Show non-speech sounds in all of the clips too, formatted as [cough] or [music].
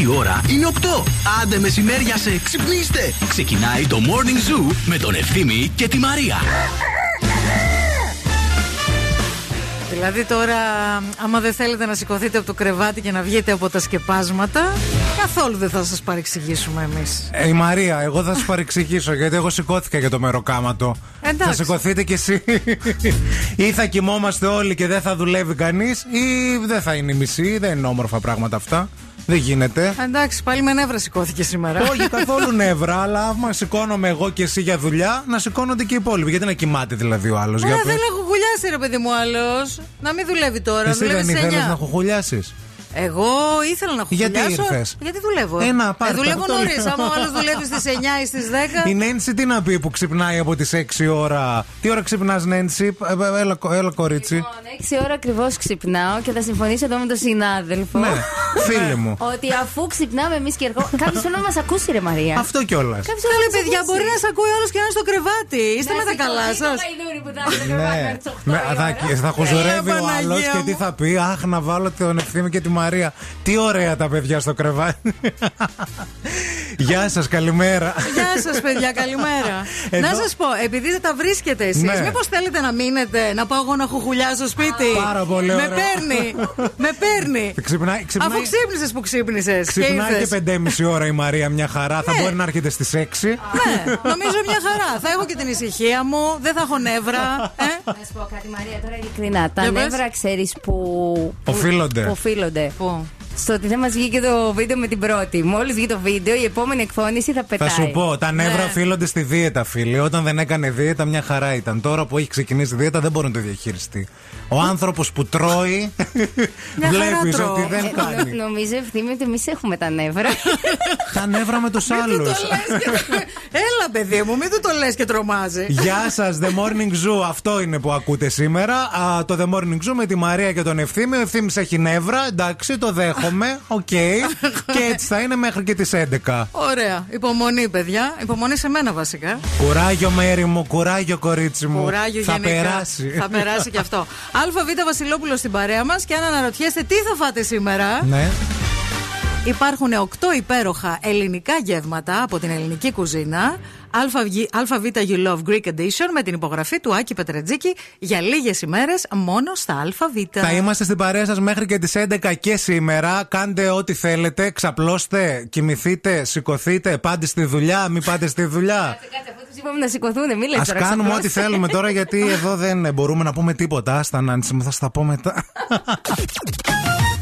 Η ώρα είναι 8. Άντε μεσημέρια σε ξυπνήστε. Ξεκινάει το Morning Zoo με τον Ευθύμη και τη Μαρία. Δηλαδή τώρα, άμα δεν θέλετε να σηκωθείτε από το κρεβάτι και να βγείτε από τα σκεπάσματα, καθόλου δεν θα σας παρεξηγήσουμε εμείς. Ε, η Μαρία, εγώ θα σας παρεξηγήσω γιατί εγώ σηκώθηκα για το μεροκάματο. Εντάξει. Θα σηκωθείτε κι εσύ. ή θα κοιμόμαστε όλοι και δεν θα δουλεύει κανείς, ή δεν θα είναι η μισή. Δεν είναι όμορφα πράγματα αυτά. Δεν γίνεται. Εντάξει, πάλι με νεύρα σηκώθηκε σήμερα. Όχι [laughs] καθόλου νεύρα, αλλά άμα σηκώνομαι εγώ και εσύ για δουλειά, να σηκώνονται και οι υπόλοιποι. Γιατί να κοιμάται δηλαδή ο άλλος. Ωραία, δεν έχω γουλιάσει ρε παιδί μου άλλος. Να μην δουλεύει τώρα. Εσύ δουλεύει δεν σε ήθελες 9. να χοχουλιάσει. Εγώ ήθελα να Γιατί χουχουλιάσω. ήρθες; Γιατί δουλεύω. Ε, να, πάρ' ε, τα, δουλεύω το νωρίς. λέω. Άμα ο άλλος δουλεύει στις 9 ή στις 10. Η Νένση τι να πει που ξυπνάει από τις 6 ώρα; Τι ώρα ξυπνάς, Νένση, Ε, ε, έλα, κο- έλα κορίτσι. Λοιπόν, 6 ώρα ακριβώς ξυπνάω και θα συμφωνήσω εδώ με τον συνάδελφο. Ναι, φίλε μου. [laughs] Ότι αφού ξυπνάμε εμείς και εγώ. Κάποιος θέλω να μας ακούσει, ρε Μαρία. Αυτό κιόλας. Κάποιος Καλέ να μας παιδιά, ακούσει. μπορεί να σε ακούει άλλο και να είναι στο κρεβάτι. Είστε Να με τα σηκωθεί καλά το σας. γαϊδούρι που θα έρθει στο κρεβάτι Ναι, μέχρι τις οκτώ Με- η θα, ώρα. θα χουζουρεύει Ε, ο άλλος Παναγία και τι μου. θα πει. Αχ, να βάλω τον ευθύνη και τη Μαρία. Τι ωραία τα παιδιά στο κρεβάτι. Γεια σας, καλημέρα. Γεια σας, παιδιά, καλημέρα. Εδώ- Να σας πω, επειδή δεν τα βρίσκετε εσείς, Ναι. μήπως θέλετε να μείνετε, να πάω εγώ να χουχουλιάσω στο σπίτι; Πάρα πολύ Με ωραία. παίρνει. Με παίρνει. Ξυπνάει, ξυπνάει, Αφού ξύπνησες που ξύπνησες. ξυπνάει και ήρθες. 5,5 ώρα η Μαρία μια χαρά. Θα Ναι. μπορεί να έρχεται στις 6. Ναι, νομίζω μια χαρά. Θα έχω και την ησυχία μου, δεν θα έχω νεύρα. Ε; Να σου πω κάτι, Μαρία, τώρα ειλικρινά. Τα Για πες. νεύρα ξέρεις που. που- Οφείλονται. Που οφείλονται. Πού; Στο ότι δεν μας βγήκε το βίντεο με την πρώτη. Μόλις βγει το βίντεο, η επόμενη εκφώνηση θα πετάει. Θα σου πω, τα νεύρα Ναι. οφείλονται στη δίαιτα, φίλοι. Όταν δεν έκανε δίαιτα, μια χαρά ήταν. Τώρα που έχει ξεκινήσει δίαιτα, δεν μπορεί να το διαχειριστεί. Ο άνθρωπος που τρώει, [laughs] Μια χαρά βλέπεις τρώω. ότι δεν Ε, κάνει. νο- νομίζω ευθύνη ότι εμείς έχουμε τα νεύρα. [laughs] Τα νεύρα με τους άλλους. [laughs] Έλα, παιδί μου, μην του το λες και τρομάζει. Γεια σας, The Morning Zoo. Αυτό είναι που ακούτε σήμερα. Α, το The Morning Zoo με τη Μαρία και τον Ευθύμη. Ο Ευθύμη έχει νεύρα. Εντάξει, το δέχομαι. Οκ. [laughs] και έτσι θα είναι μέχρι και τις 11. Ωραία. Υπομονή, παιδιά. Υπομονή σε μένα βασικά. Κουράγιο, Μέρι μου, κουράγιο, κορίτσι μου. Κουράγιο θα γενικά. περάσει. Θα περάσει και αυτό. [laughs] ΑΒ Βασιλόπουλος στην παρέα μας και αν αναρωτιέστε τι θα φάτε σήμερα. ναι. Υπάρχουν 8 υπέροχα ελληνικά γεύματα από την ελληνική κουζίνα. ΑΒ You Love Greek Edition με την υπογραφή του Άκη Πετρετζίκη για λίγες ημέρες μόνο στα ΑΒ. Θα είμαστε στην παρέα σας μέχρι και τις 11 και σήμερα. Κάντε ό,τι θέλετε. Ξαπλώστε, κοιμηθείτε, σηκωθείτε. Πάτε στη δουλειά, μην πάτε στη δουλειά. Κάτσε, αφού τους είπαμε να σηκωθούν, μην λες Α τώρα, κάνουμε ξαπλώστε. ό,τι θέλουμε τώρα γιατί [laughs] εδώ δεν μπορούμε να πούμε τίποτα. Άστα να θα στα πω μετά. [laughs]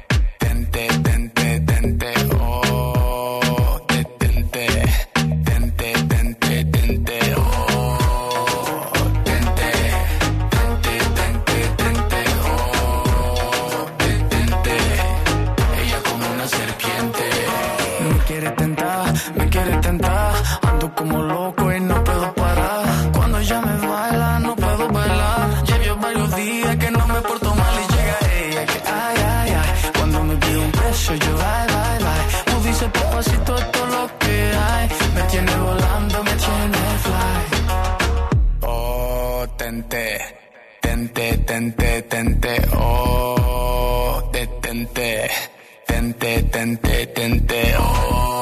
Esto es lo que hay. Me tiene volando, me tiene fly. Oh, tente, tente, tente, tente, oh, detente, tente, tente, tente, oh,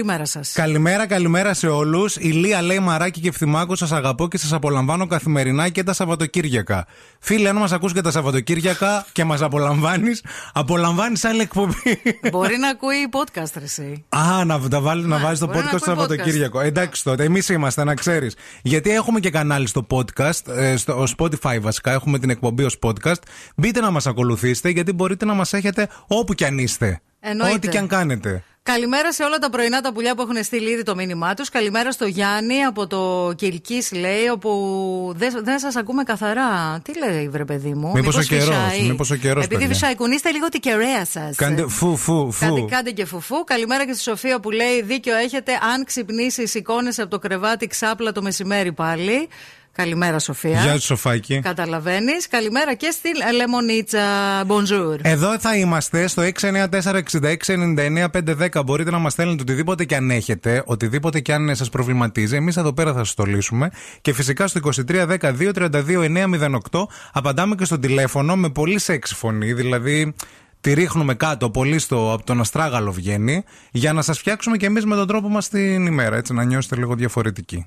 Καλημέρα σας. Καλημέρα, καλημέρα σε όλους. Η Λία λέει Μαράκι και Φθημάκο, σας αγαπώ και σας απολαμβάνω καθημερινά και τα Σαββατοκύριακα. Φίλε, αν μας ακούς και τα Σαββατοκύριακα και μας απολαμβάνεις, απολαμβάνεις άλλη εκπομπή. Μπορεί να ακούει podcast, ρε, εσύ. Α, να, τα βάλει, να βάζει το μπορεί να podcast το ακούει Σαββατοκύριακο. Εντάξει τότε, εμείς είμαστε, να ξέρεις. Γιατί έχουμε και κανάλι στο podcast, ε, στο Spotify βασικά, έχουμε την εκπομπή ως podcast. Μπείτε να μας ακολουθήσετε, γιατί μπορείτε να μας έχετε όπου κι αν είστε. Εννοείται. Ό,τι κι αν κάνετε. Καλημέρα σε όλα τα πρωινά τα πουλιά που έχουν στείλει ήδη το μήνυμά τους. Καλημέρα στο Γιάννη από το Κυλκής, λέει, όπου δεν, δεν σας ακούμε καθαρά. Τι λέει, βρε παιδί μου. Μήπως ο καιρός, φυσάει; μήπως ο καιρός, Επειδή παιδιά. φυσάει, κουνήστε λίγο την κεραία σας. Κάντε φου, φου, φου. Κάντε, κάντε και φουφού. Καλημέρα και στη Σοφία που λέει: Δίκιο έχετε. Αν ξυπνήσεις, σηκώνεσαι από το κρεβάτι ξάπλα το μεσημέρι πάλι. Καλημέρα, Σοφία. Γεια σου, Σοφάκη. Καταλαβαίνεις. Καλημέρα και στη Λεμονίτσα. Bonjour. Εδώ θα είμαστε στο 694-6699-510. Μπορείτε να μας στέλνετε οτιδήποτε και αν έχετε, οτιδήποτε και αν σας προβληματίζει. Εμείς εδώ πέρα θα σας το λύσουμε. Και φυσικά στο 2310-232-908 απαντάμε και στο τηλέφωνο με πολύ σεξ φωνή. Δηλαδή τη ρίχνουμε κάτω, πολύ στο, από τον αστράγαλο βγαίνει, για να σας φτιάξουμε και εμείς με τον τρόπο μας την ημέρα. Έτσι να νιώσετε λίγο διαφορετικοί.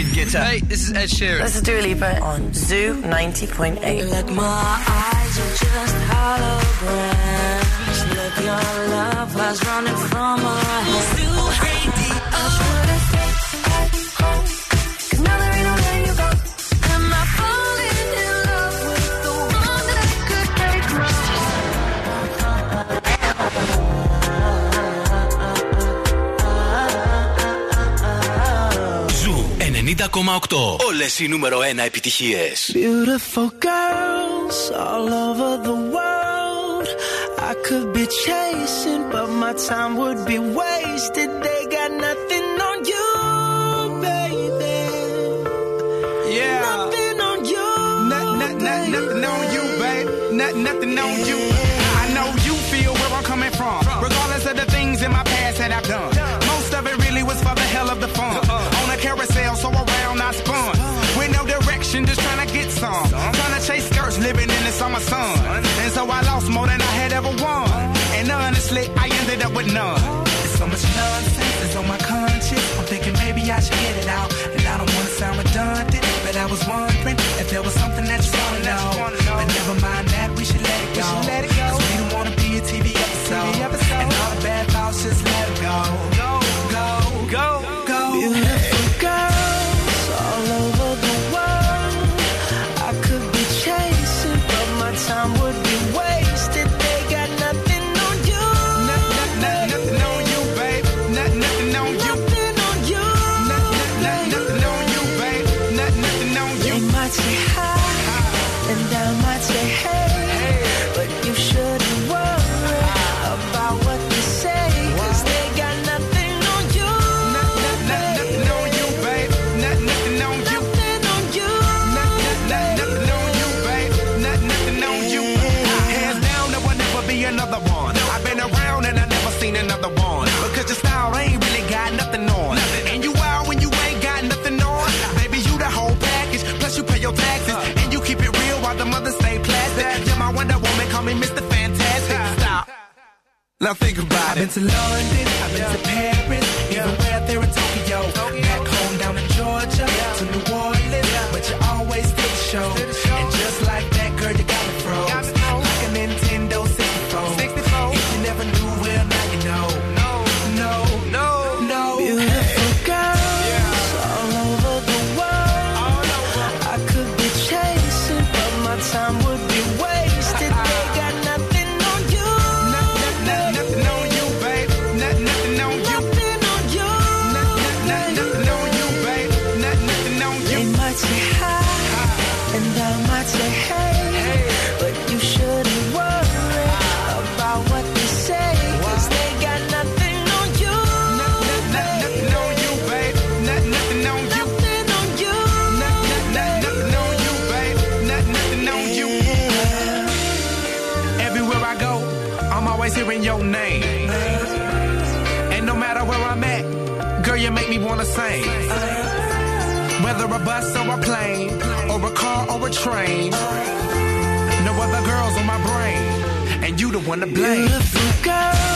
David Guetta. Hey, this is Ed Sheeran. This is Dua Lipa on Zoo 90.8. Like my eyes are just holograms. Look, your love was running from our Όλες οι νούμερο 1 επιτυχίες. Beautiful girls all over the world. I could be chasing, but my time would be wasted. They got nothing on you, baby. Yeah. Nothing on you. Not, not, not, nothing on you, babe. Not, nothing on you. I know you feel where I'm coming from. Regardless of the things in my past that I've done. Summer. And so I lost more than I had ever won. And honestly, I ended up with none. There's so much nonsense on my conscience. I'm thinking maybe I should get it out. And I don't want to sound redundant, but I was wondering if there was something that you Hey. Think about it. I've been to London, I've been to Paris, even way out there in train. No other girls on my brain, and you the one to blame. Beautiful girls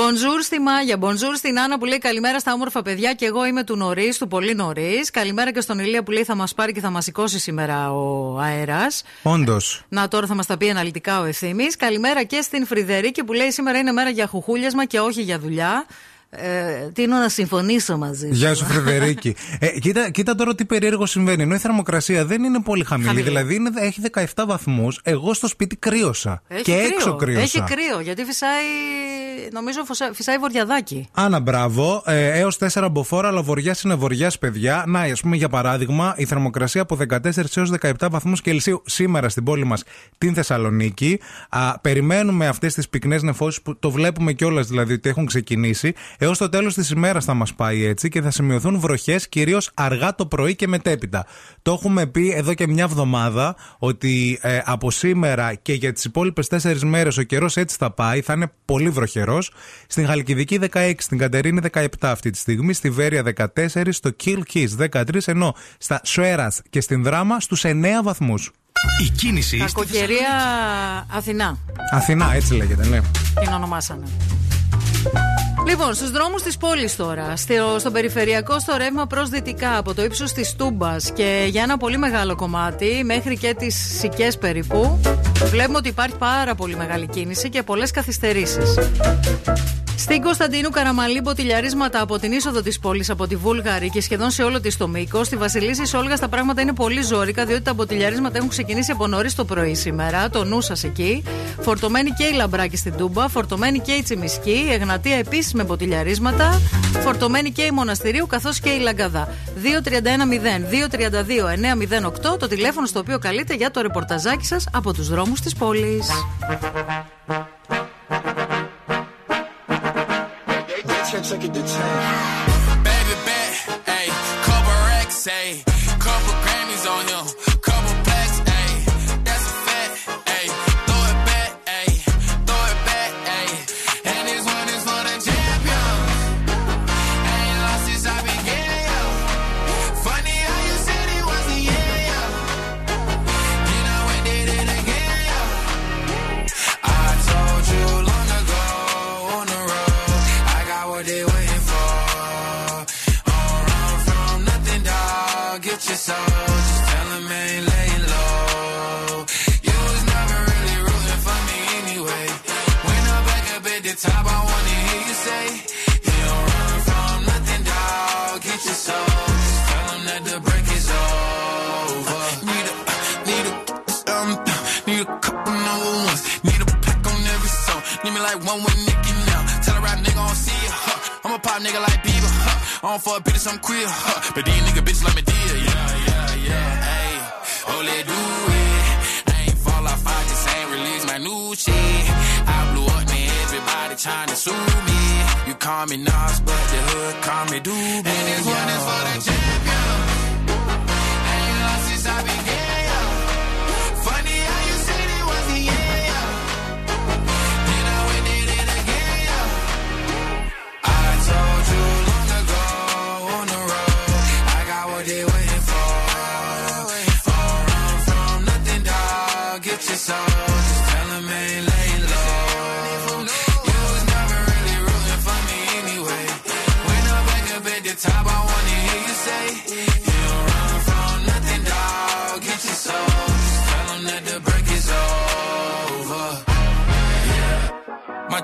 Bonjour στη Μάγια, bonjour στην Άννα που λέει καλημέρα στα όμορφα παιδιά και εγώ είμαι του νωρίς, του πολύ νωρίς. Καλημέρα και στον Ηλία που λέει θα μας πάρει και θα μας σηκώσει σήμερα ο αέρας. Όντως. Να τώρα θα μας τα πει αναλυτικά ο ευθύνη. Καλημέρα και στην Φρυδερίκη που λέει σήμερα είναι μέρα για χουχούλιασμα και όχι για δουλειά. Ε, τίνω να συμφωνήσω μαζί σου. Γεια σου, Φρεδερίκη. ε, κοίτα, κοίτα τώρα τι περίεργο συμβαίνει. Ενώ η θερμοκρασία δεν είναι πολύ χαμηλή. Χαμηλή. Δηλαδή είναι, έχει 17 βαθμούς. Εγώ στο σπίτι κρύωσα. Έχει και κρύο. έξω κρύωσα. Έχει κρύο γιατί φυσάει. Νομίζω φωσα- φυσάει βορειαδάκι. Άνα, μπράβο. Ε, Έως 4 μποφόρ, αλλά βορειάς είναι βορειάς, παιδιά. Να, ας πούμε, για παράδειγμα, η θερμοκρασία από 14 έως 17 βαθμούς Κελσίου σήμερα στην πόλη μας, την Θεσσαλονίκη. Α, περιμένουμε αυτές τις πυκνές νεφώσεις που το βλέπουμε κιόλας δηλαδή ότι έχουν ξεκινήσει. Έως το τέλος της ημέρας θα μας πάει έτσι και θα σημειωθούν βροχές κυρίως αργά το πρωί και μετέπειτα. Το έχουμε πει εδώ και μια εβδομάδα ότι ε, από σήμερα και για τις υπόλοιπες 4 μέρες ο καιρός έτσι θα πάει, θα είναι πολύ βροχερός. Στην Χαλκιδική 16, στην Κατερίνη 17 αυτή τη στιγμή, στη Βέρεια 14, στο Kill Kiss 13, ενώ στα Σουέρας και στην Δράμα στους 9 βαθμούς. Η κίνηση στη Κακοκαιρία Αθηνά. Αθηνά, έτσι λέγεται, ναι. Την ονομάσανε. Λοιπόν, στους δρόμους της πόλης τώρα, στο, στον περιφερειακό, στο ρεύμα προς δυτικά, από το ύψος της Τούμπας και για ένα πολύ μεγάλο κομμάτι, μέχρι και τις Σικές περίπου, βλέπουμε ότι υπάρχει πάρα πολύ μεγάλη κίνηση και πολλές καθυστερήσεις. Στην Κωνσταντίνου Καραμαλή, μποτιλιαρίσματα από την είσοδο της πόλης από τη Βούλγαρη και σχεδόν σε όλο της το μήκο. Στη Βασιλίση Όλγα τα πράγματα είναι πολύ ζώρικα, διότι τα μποτιλιαρίσματα έχουν ξεκινήσει από νωρίς το πρωί σήμερα. Το νου σας εκεί. Φορτωμένη και η Λαμπράκη στην Τούμπα, φορτωμένη και η Τσιμισκή, η Εγνατία επίση με μποτιλιαρίσματα, φορτωμένη και η Μοναστηρίου καθώ και η Λαγκαδά. 231-0, 232-908 το τηλέφωνο στο οποίο καλείτε για το ρεπορταζάκι σα από του δρόμου τη πόλη. Baby bet, ayy, pop nigga like Bieber. Huh. I don't fuck bitches, I'm queer. Huh. But these nigga bitches like me dear. Yeah, yeah, yeah. Hey, oh, let do it. I ain't fall off, I just ain't release my new shit. I blew up, man, everybody trying to sue me. You call me Nas, but the hood call me Doobie. And this one is for the.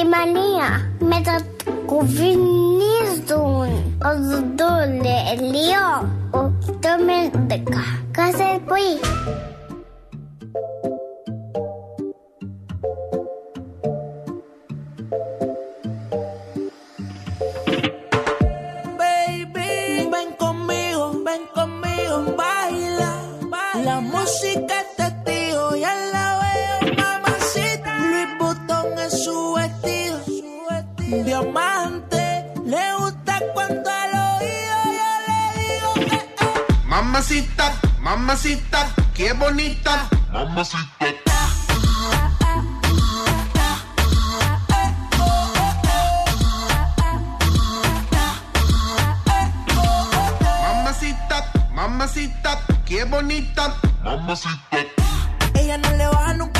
Και η Μανία μετακουβινίζουν ο Δοντολελίο ο με δέκα. Κάθε πρωί. Baby, ven conmigo, ven conmigo, baila. La música Mamacita, mamacita, qué bonita. Mamacita. Mamacita, mamacita, qué bonita. Mamacita. Ella no le baja nunca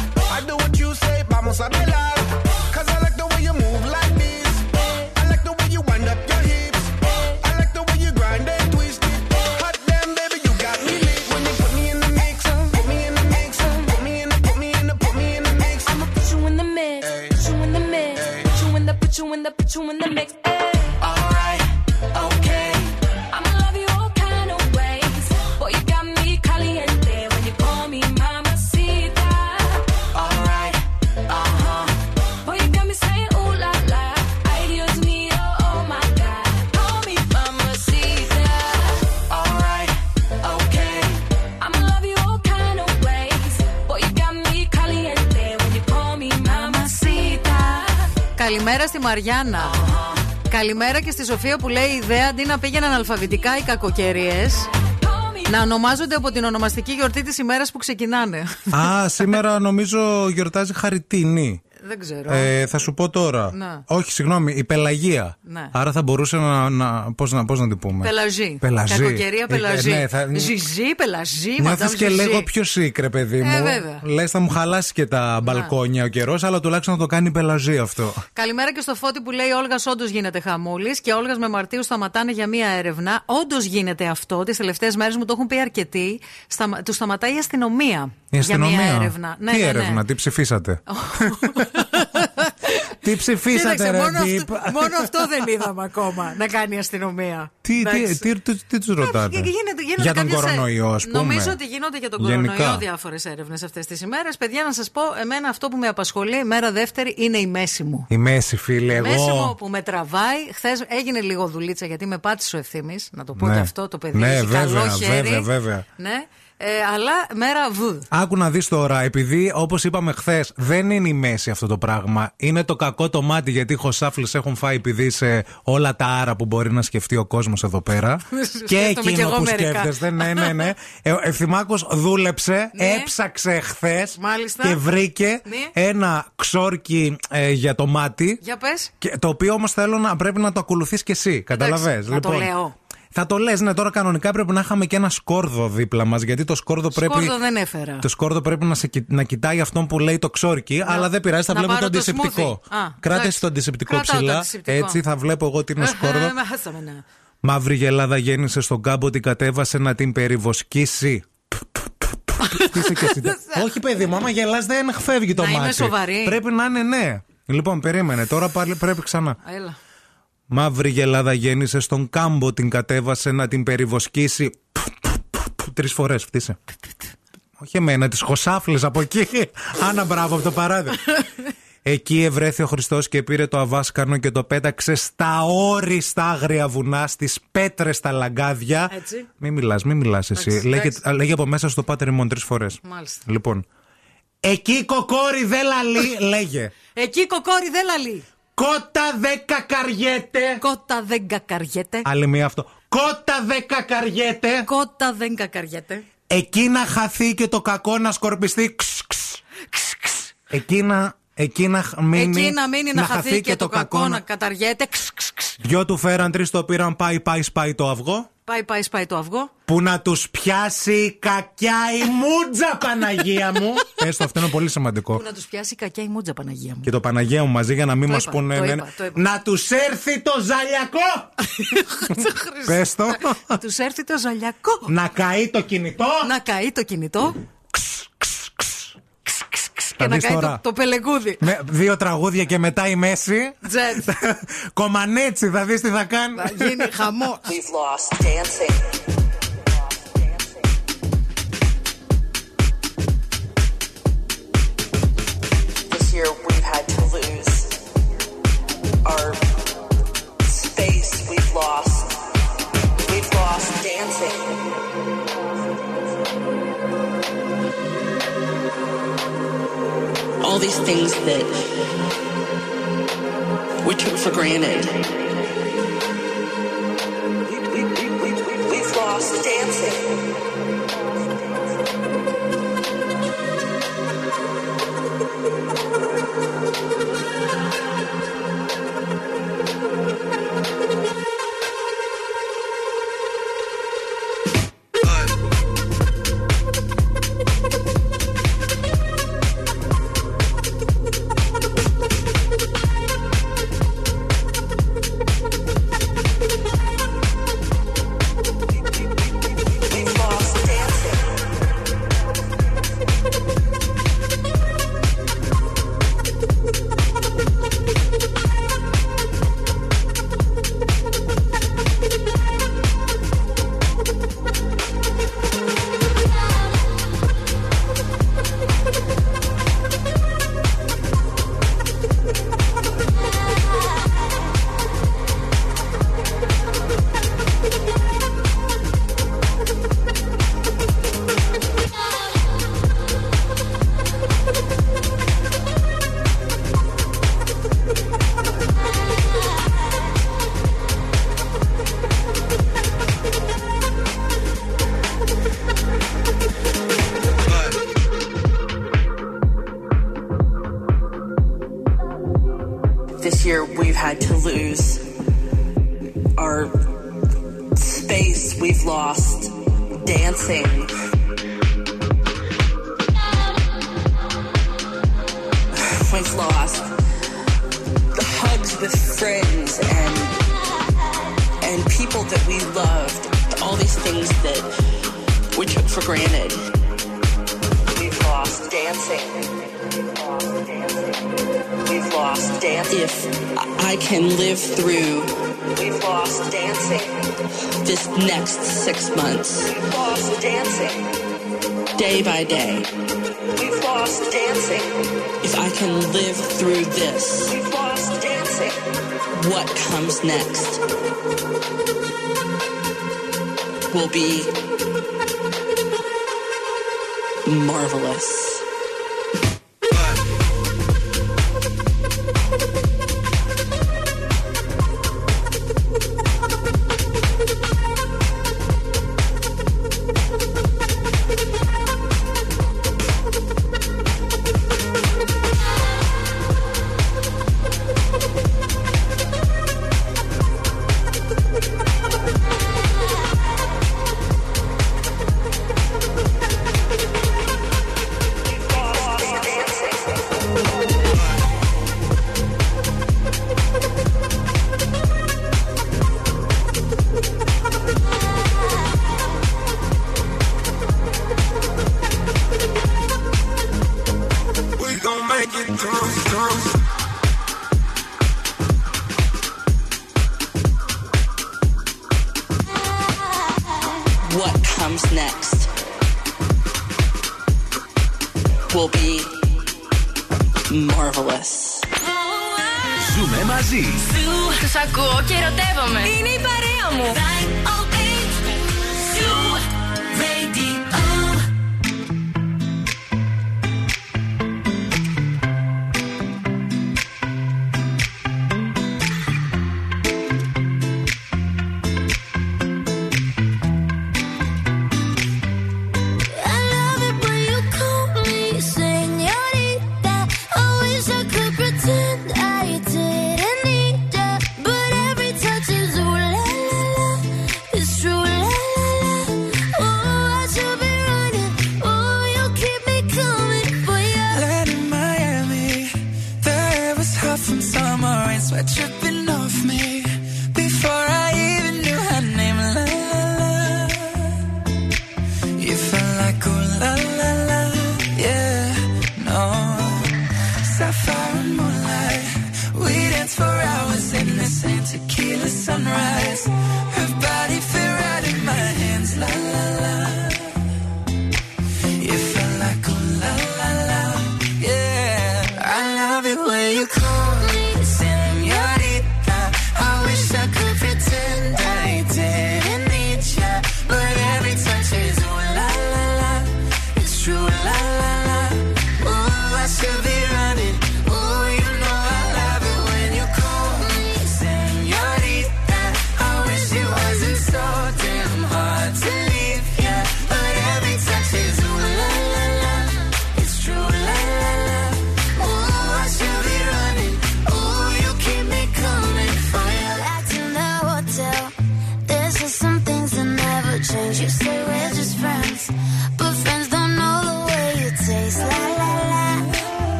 Vamos a. Καλημέρα στη Μαριάννα. Καλημέρα και στη Σοφία που λέει η ιδέα αντί να πήγαιναν αλφαβητικά οι κακοκαιρίε. Να ονομάζονται από την ονομαστική γιορτή της ημέρας που ξεκινάνε. Α, σήμερα νομίζω γιορτάζει Χαριτίνη. Δεν ξέρω. Ε, θα σου πω τώρα. Ναι. Όχι, συγγνώμη, η Πελαγία. Ναι. Άρα θα μπορούσε να. να πώς, να πώς να την πούμε. Πελαζή. Πελαζή. Κακοκαιρία Ε, πελαζή. ε, ναι, θα- Ζιζί, πελαζή, Νιώθεις μαντάμ και Ζιζί. λίγο πιο σίκρε, παιδί μου. Ε, βέβαια. Λες, θα μου χαλάσει και τα μπαλκόνια ο καιρός, αλλά τουλάχιστον θα το κάνει η πελαζή αυτό. Καλημέρα και στο φώτι που λέει Όλγας, όντως γίνεται χαμούλης και Όλγας με Μαρτίου σταματάνε για μία έρευνα. Όντως γίνεται αυτό. Τις τελευταίες μέρες μου το έχουν πει αρκετοί. Σταμα... Τους σταματάει η αστυνομία. Η αστυνομία. Για μία έρευνα. Ναι, τι ναι, ναι. έρευνα, τι ψηφίσατε; τι ψηφίσατε, Κοίταξε, ρε μόνο, Μπίπ. αυτό, μόνο αυτό δεν είδαμε ακόμα να κάνει η αστυνομία. Τι, τι, Εντάξει. τι, τι, τι τους ρωτάτε; Γίνεται- γίνονται για τον κάποιες, ε, κορονοϊό, ας πούμε. Νομίζω ότι γίνονται για τον Γενικά. κορονοϊό διάφορες έρευνες αυτές τις ημέρες. Παιδιά, να σας πω, εμένα αυτό που με απασχολεί μέρα δεύτερη είναι η μέση μου. Η μέση, φίλε, Η μέση μου εγώ. που με τραβάει. Χθες έγινε λίγο δουλίτσα γιατί με πάτησε ο ευθύνη. Να το πω Ναι. και αυτό το παιδί. Ναι, έχει καλό βέβαια, χέρι. βέβαια, βέβαια. Ναι. Ε, αλλά μέρα βου. Άκου να δεις τώρα, επειδή όπως είπαμε χθες, δεν είναι η μέση αυτό το πράγμα. Είναι το κακό το μάτι, γιατί οι χωσάφλες έχουν φάει επειδή σε όλα τα άρα που μπορεί να σκεφτεί ο κόσμος εδώ πέρα. [laughs] και Σκέφτομαι κι εκείνο εγώ που μερικά. σκέφτεσαι. Ναι, ναι, ναι. [laughs] Ε, Ο Ευθυμάκο δούλεψε, Ναι. έψαξε χθες Μάλιστα. και βρήκε Ναι. ένα ξόρκι ε, για το μάτι. Για πες. Και, το οποίο όμως θέλω να πρέπει να το ακολουθείς κι εσύ. Καταλαβες; να το λέω. Θα το λες, ναι, τώρα κανονικά πρέπει να είχαμε και ένα σκόρδο δίπλα μας. Γιατί το σκόρδο πρέπει. Σκόρδο δεν έφερα. Το σκόρδο πρέπει να, σε, κοι- να κοιτάει αυτόν που λέει το ξόρκι, αλλά δεν πειράζει, θα να βλέπω το πάρω το αντισηπτικό. smoothie. Α, Κράτε εντάξει. εσύ το αντισηπτικό Κρατάω το ψηλά. αντισηπτικό. Έτσι θα βλέπω εγώ τι είναι [laughs] σκόρδο. Ε, με χάσαμε, ναι. Μαύρη γελάδα γέννησε στον κάμπο, την κατέβασε να την περιβοσκήσει. Τι είσαι και εσύ. [laughs] Όχι, παιδί μου, άμα γελάς δεν φεύγει το Να μάτι. είμαι σοβαρή. Πρέπει να είναι ναι. Λοιπόν, περίμενε, τώρα πάλι πρέπει ξανά. Έλα. Μαύρη γελάδα γέννησε στον κάμπο, την κατέβασε να την περιβοσκήσει. Τρεις φορές φτύσε. Όχι εμένα, τις χωσάφλες από εκεί. Άνα, μπράβο από το παράδειγμα. Εκεί ευρέθη ο Χριστός και πήρε το αβάσκανο και το πέταξε στα όριστα άγρια βουνά, στις πέτρες στα λαγκάδια. Έτσι. Μην μιλάς, μην μιλάς εσύ. Εντάξει, Λέγε, εντάξει. λέγε από μέσα στο πάτερ ημών τρεις φορές. Μάλιστα. Λοιπόν. Εκεί κοκόρι δεν λαλεί, λέγε. Εκεί κοκόρι δεν λαλεί. Κότα δεν κακαριέται. Κότα δεν κακαριέται. Άλλη μία αυτό. Κότα δεν κακαριέται. Κότα δεν κακαριέται. Εκεί να χαθεί και το κακό να σκορπιστεί. Ξ, ξ. Εκεί να, εκεί να χ- μείνει. Εκεί να μείνει να, χαθεί και το κακό να καταργέται. Ξ, ξ, ξ. Δυο του φέραν, τρεις το πήραν, πάει, πάει, σπάει το αυγό. Πάει, πάει, σπάει το αυγό. Που να τους πιάσει η κακιά η μούτζα, Παναγία μου. [laughs] Έστω, αυτό είναι πολύ σημαντικό. Που να τους πιάσει η κακιά η μούτζα Παναγία μου. Και το Παναγία μου μαζί για να μην Το μας είπα, πούνε. το ναι, είπα, ναι. το είπα. Να τους έρθει το ζαλιακό! [laughs] Πες το. Να τους έρθει το ζαλιακό. να καεί το κινητό. Να καεί το κινητό. Θα Και να δεις καεί το, τώρα. το πελεγούδι. Με δύο τραγούδια και μετά η μέση. Τζετ. [laughs] Κομανέτσι, θα δεις τι θα κάνει. Θα γίνει χαμός. Things that we took for granted.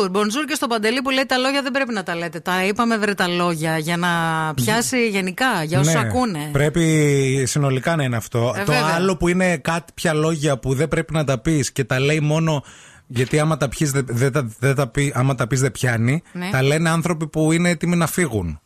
Bonjour, bonjour. Bonjour και στο παντελή που λέει τα λόγια δεν πρέπει να τα λέτε. Τα είπαμε βρε τα λόγια για να πιάσει γενικά, για όσου Ναι, ακούνε. Πρέπει συνολικά να είναι αυτό. Ε, το βέβαια. άλλο που είναι κάποια λόγια που δεν πρέπει να τα πεις και τα λέει μόνο. Γιατί άμα τα, πιείς, δεν, δεν τα- δεν τα πει, άμα τα πεις δεν πιάνει, Ναι. τα λένε άνθρωποι που είναι έτοιμοι να φύγουν.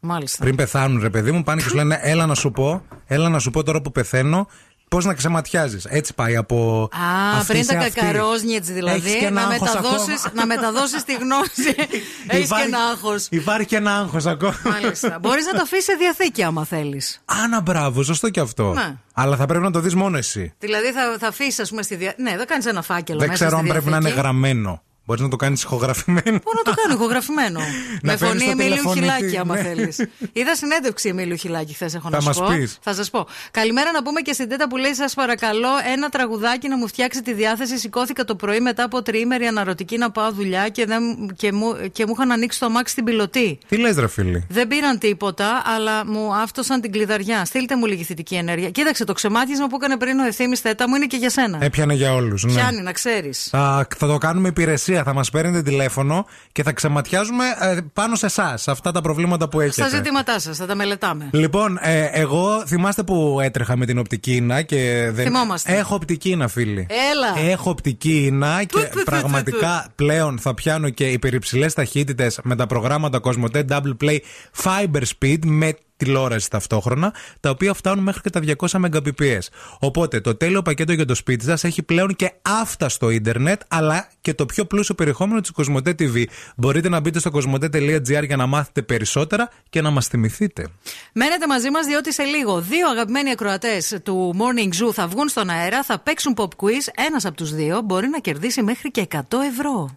Μάλιστα. Πριν πεθάνουν, ρε παιδί μου, πάνε και σου λένε: Έλα να σου πω, έλα να σου πω τώρα που πεθαίνω, πώς να ξεματιάζεις. Έτσι πάει από. Α, αυτή πριν σε τα αυτή. κακαρόζνιετς δηλαδή, Έχεις και ένα να άγχος μεταδώσεις, ακόμα. να μεταδώσεις τη γνώση. [laughs] Έχεις και Υπάρχει- ένα άγχος. Υπάρχει και ένα άγχος ακόμα. Μάλιστα. Μπορείς να το αφήσεις σε διαθήκη άμα θέλεις. Άνα, μπράβο, σωστό και αυτό. Ναι. Αλλά θα πρέπει να το δεις μόνο εσύ. Δηλαδή θα, θα αφήσεις, ας πούμε, στη διαθήκη. Ναι, δεν κάνεις ένα φάκελο Δεν μέσα ξέρω στη αν πρέπει να είναι διαθήκη. γραμμένο. Μπορείς να το κάνεις ηχογραφημένο. Πού να το κάνω ηχογραφημένο; [laughs] Να Με παίρνεις φωνή το Εμίλιου τηλεφωνητή, Χιλάκη, άμα ναι. θέλεις. Είδα συνέντευξη Εμίλιου Χιλάκη χθε, έχω Θα να μας σου πω. πεις. Θα σας πω. Καλημέρα να πούμε και στην Τέτα που λέει: Σας παρακαλώ, ένα τραγουδάκι να μου φτιάξει τη διάθεση. Σηκώθηκα το πρωί μετά από τριήμερη αναρωτική να πάω δουλειά και, δεν, και, μου, και μου είχαν ανοίξει το αμάξι στην πιλωτή. Τι λες, ρε φίλοι. Δεν πήραν τίποτα, αλλά μου άφτωσαν την κλειδαριά. Στείλτε μου λίγη θετική ενέργεια. Κοίταξε, το ξεμάτισμα που έκανε πριν ο ευθύνη Θέτα μου είναι και για σένα. Έπιανε για όλους. Ναι. Πιάνει, να ξέρεις. Θα, θα το κάνουμε υπηρεσία. Θα μας παίρνετε τηλέφωνο και θα ξεματιάζουμε ε, πάνω σε εσάς αυτά τα προβλήματα που έχετε. Στα ζητήματά σας, θα τα μελετάμε. Λοιπόν, ε, εγώ θυμάστε που έτρεχα με την οπτική ίνα και δεν. Θυμόμαστε. Έχω οπτική ίνα, φίλοι. Έλα. Έχω οπτική ίνα και του, του, πραγματικά πλέον θα πιάνω και υπερυψηλές ταχύτητες με τα προγράμματα Cosmote Double Play Fiber Speed με τηλεόραση ταυτόχρονα, τα οποία φτάνουν μέχρι και τα 200 Mbps. Οπότε το τέλειο πακέτο για το σπίτι σα έχει πλέον και αυτά στο ίντερνετ, αλλά και το πιο πλούσιο περιεχόμενο της Cosmote TV. Μπορείτε να μπείτε στο cosmote.gr για να μάθετε περισσότερα και να μας θυμηθείτε. Μένετε μαζί μας διότι σε λίγο δύο αγαπημένοι ακροατές του Morning Zoo θα βγουν στον αέρα, θα παίξουν pop quiz. Ένας από τους δύο μπορεί να κερδίσει μέχρι και 100 ευρώ.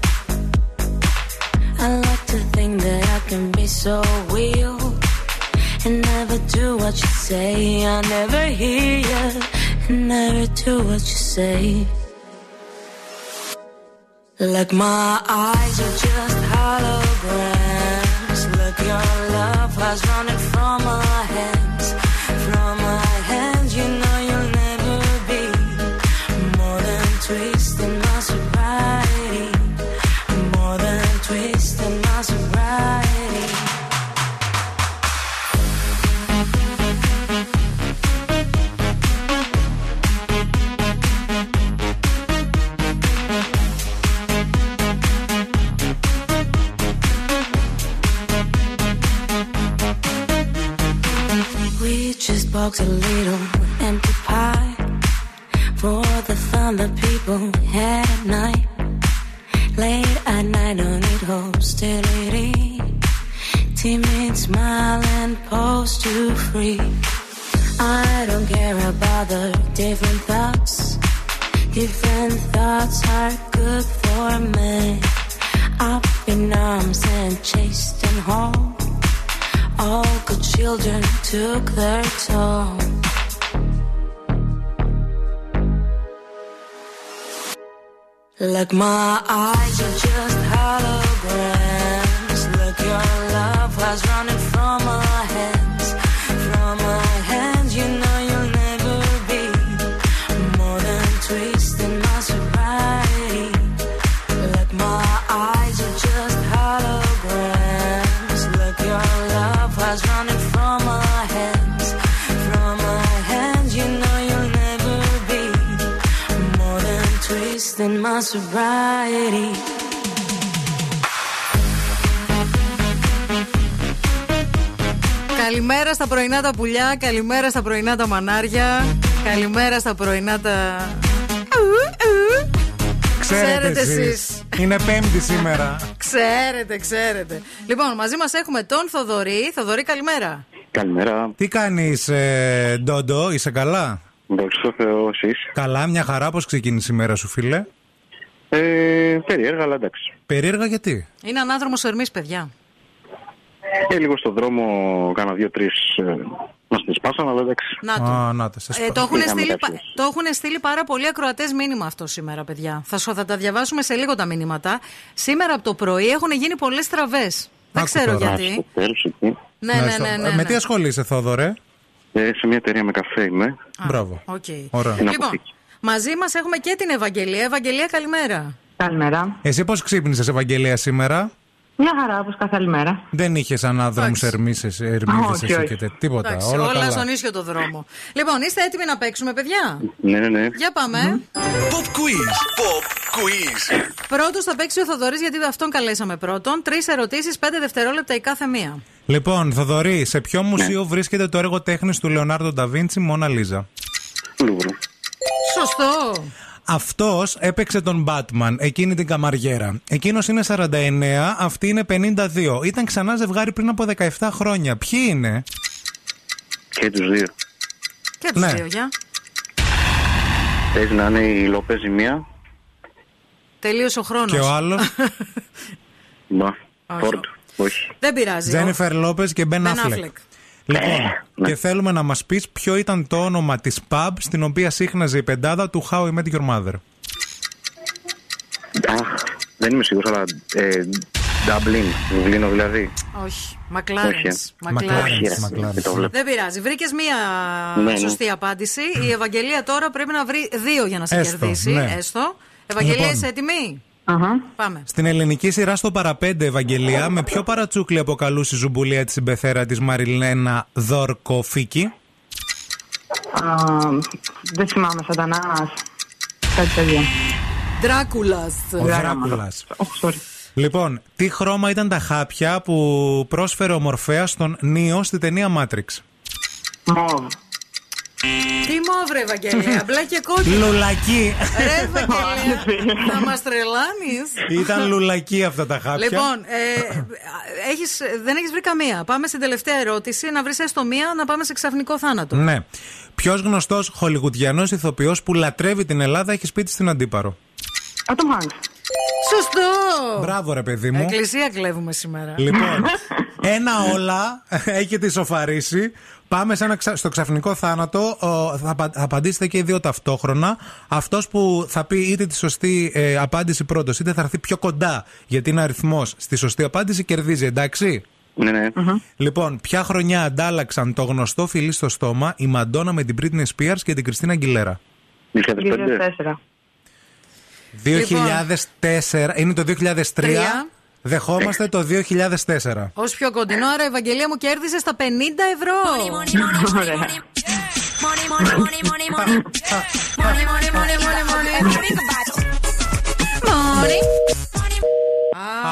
Can be so real and never do what you say. I never hear you and never do what you say. Like my eyes are just holograms. Look, your love has running from my hands. Πρωινά τα πουλιά, καλημέρα στα πρωινά τα μανάρια, καλημέρα στα πρωινά τα. Ξέρετε εσείς. Είναι Πέμπτη σήμερα. Ξέρετε, ξέρετε. Λοιπόν, μαζί μας έχουμε τον Θοδωρή. Θοδωρή, καλημέρα. Καλημέρα. Τι κάνεις, ε, Ντόντο, είσαι καλά; Δόξα τω Θεώ, εσείς; Καλά, μια χαρά. Πώς ξεκίνησε η μέρα σου, φίλε; Ε, περίεργα, αλλά εντάξει. Περίεργα γιατί; Είναι ανάδρομος Ερμής, παιδιά. Ε, λίγο στον δρόμο κάνα δύο-τρεις ε, μας τις σπάσαν, αλλά εντάξει. Να το. Α, να τα σε Ε, σπάω. το, έχουν Είχαμε στείλει, κάποιες. πα- το έχουν στείλει πάρα πολλοί ακροατές μήνυμα αυτό σήμερα, παιδιά. Θα, σου, θα τα διαβάσουμε σε λίγο τα μηνύματα. Σήμερα από το πρωί έχουν γίνει πολλές τραβέ. Δεν Άκου ξέρω τώρα. γιατί. Στο τέλος, εκεί. Ναι, ναι, στο- ναι. ναι, ε, Με ναι. τι ασχολείσαι, Θόδωρε; Ε, σε μια εταιρεία με καφέ είμαι. Μπράβο. Οκ. Ωραία. Στην Λοιπόν, αποθήκη. μαζί μας έχουμε και την Ευαγγελία. Ευαγγελία, καλημέρα. Καλημέρα. Εσύ πώς ξύπνησες, Ευαγγελία, σήμερα; Μια χαρά, όπως κάθε άλλη μέρα. Δεν είχε ανάδρομου Εντάξει. ερμίδε Όχι, εσύ όχι. και τέτοια. Τίποτα. Εντάξει, όλα, όλα καλά. στον ίσιο το δρόμο. λοιπόν, είστε έτοιμοι να παίξουμε, παιδιά; Ναι, ναι, ναι. Για πάμε. Pop quiz. Pop quiz. Πρώτος θα παίξει ο Θοδωρής, γιατί αυτόν καλέσαμε πρώτον. Τρεις ερωτήσεις, πέντε δευτερόλεπτα η κάθε μία. Λοιπόν, Θοδωρή, σε Ναι. ποιο μουσείο βρίσκεται το έργο τέχνης του Λεωνάρντο Νταβίντσι, Μόνα Λίζα; Λούβρο. Σωστό. Αυτός έπαιξε τον Batman, εκείνη την καμαριέρα. Εκείνος είναι 49, αυτή είναι 52. Ήταν ξανά ζευγάρι πριν από 17 χρόνια. Ποιοι είναι, Και τους δύο. Και τους Ναι. δύο, για. Παίζει να είναι η Λόπεζ η μία; Τελείωσε ο χρόνος. και ο άλλος; [laughs] Μπα. Όχι. Φόρτ. Όχι. Δεν πειράζει. Τζένιφερ Λόπεζ και Μπεν Μπεν Άφλεκ. Affleck. Λοιπόν, ναι. και θέλουμε να μας πεις ποιο ήταν το όνομα της pub στην οποία σύχναζε η πεντάδα του How I Met Your Mother. Αχ, δεν είμαι σίγουρος, αλλά ε, Dublin, Δουβλίνο δηλαδή. Όχι. Μακλάρεν. Όχι. Μακλάρεν. Όχι, ρε. Μακλάρενς. Δεν το βλέπω. Δεν πειράζει. Βρήκες μία Ναι, ναι. σωστή απάντηση. Η Ευαγγελία τώρα πρέπει να βρει δύο για να σε Έστω, κερδίσει. ναι. Έστω. Ευαγγελία, Λοιπόν. είσαι έτοιμη; Αχα. Πάμε. Στην ελληνική σειρά στο παραπέντε Ευαγγελία, με ποιο παρατσούκλι αποκαλούσε η ζουμπουλία της συμπεθέρα της Μαριλένα Δορκοφίκη. Α, Δεν θυμάμαι, σατανά. Κάτι τέτοιο. Δράκουλας. Ο Δράκουλας. Όχι, sorry. Λοιπόν, τι χρώμα ήταν τα χάπια που πρόσφερε ο Μορφέας στον Νίο στη ταινία Matrix; Μοβ. Τι μαύρη, Ευαγγελία. [laughs] Μπλε και κόκκινο. Λουλακί. Ρε, Ευαγγελία. [laughs] Να μας τρελάνεις. Ήταν λουλακί αυτά τα χάπια. Λοιπόν, ε, έχεις, δεν έχεις βρει καμία. Πάμε στην τελευταία ερώτηση. Να βρεις έστω μία να πάμε σε ξαφνικό θάνατο. Ναι. Ποιος γνωστός χολιγουτιανό ηθοποιός που λατρεύει την Ελλάδα έχει σπίτι στην Αντίπαρο; Α, το Hanks. Σωστό! Μπράβο, ρε παιδί μου. Εκκλησία κλέβουμε σήμερα. Λοιπόν, [laughs] ένα όλα έχετε ισοφαρίσει. Πάμε σε ένα ξα- στο ξαφνικό θάνατο. Ο, θα απα- θα απαντήσετε και οι δύο ταυτόχρονα. Αυτός που θα πει είτε τη σωστή ε, απάντηση πρώτος, είτε θα έρθει πιο κοντά, γιατί είναι αριθμός, στη σωστή απάντηση κερδίζει, εντάξει; Ναι, ναι. Λοιπόν, ποια χρονιά αντάλλαξαν το γνωστό φιλί στο στόμα η Μαντόνα με την Britney Spears και την Κριστίνα Αγκιλέρα. 2005. 2004. 2004, είναι το 2003. Τρία. Δεχόμαστε το 2004. Ω πιο κοντινό, άρα η Ευαγγελία μου κέρδισε στα 50 ευρώ. Ωραία.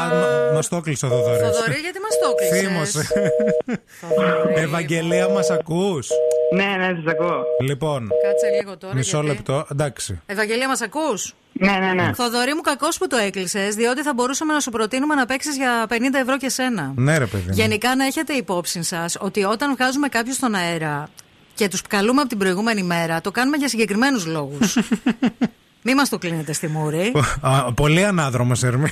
Μόνη. Α, μας το έκλεισε ο Θοδωρής. Θοδωρή, γιατί μας το Θύμωσε. έκλεισε. Ευαγγελία, μας ακούς; Ναι, ναι, σας ακούω. Λοιπόν, Κάτσε λίγο τώρα. μισό γιατί- λεπτό. Εντάξει. Ευαγγελία, μας ακούς; Ναι, ναι, ναι. Θοδωρή μου, κακός που το έκλεισες, διότι θα μπορούσαμε να σου προτείνουμε να παίξεις για 50 ευρώ και σένα. Ναι, ρε παιδί. μου. Γενικά να έχετε υπόψη σας ότι όταν βγάζουμε κάποιους στον αέρα και τους καλούμε από την προηγούμενη μέρα, το κάνουμε για συγκεκριμένους λόγους. [laughs] Μην μας το κλείνετε στη μούρη. Α, Πολύ ανάδρομο, Ερμή.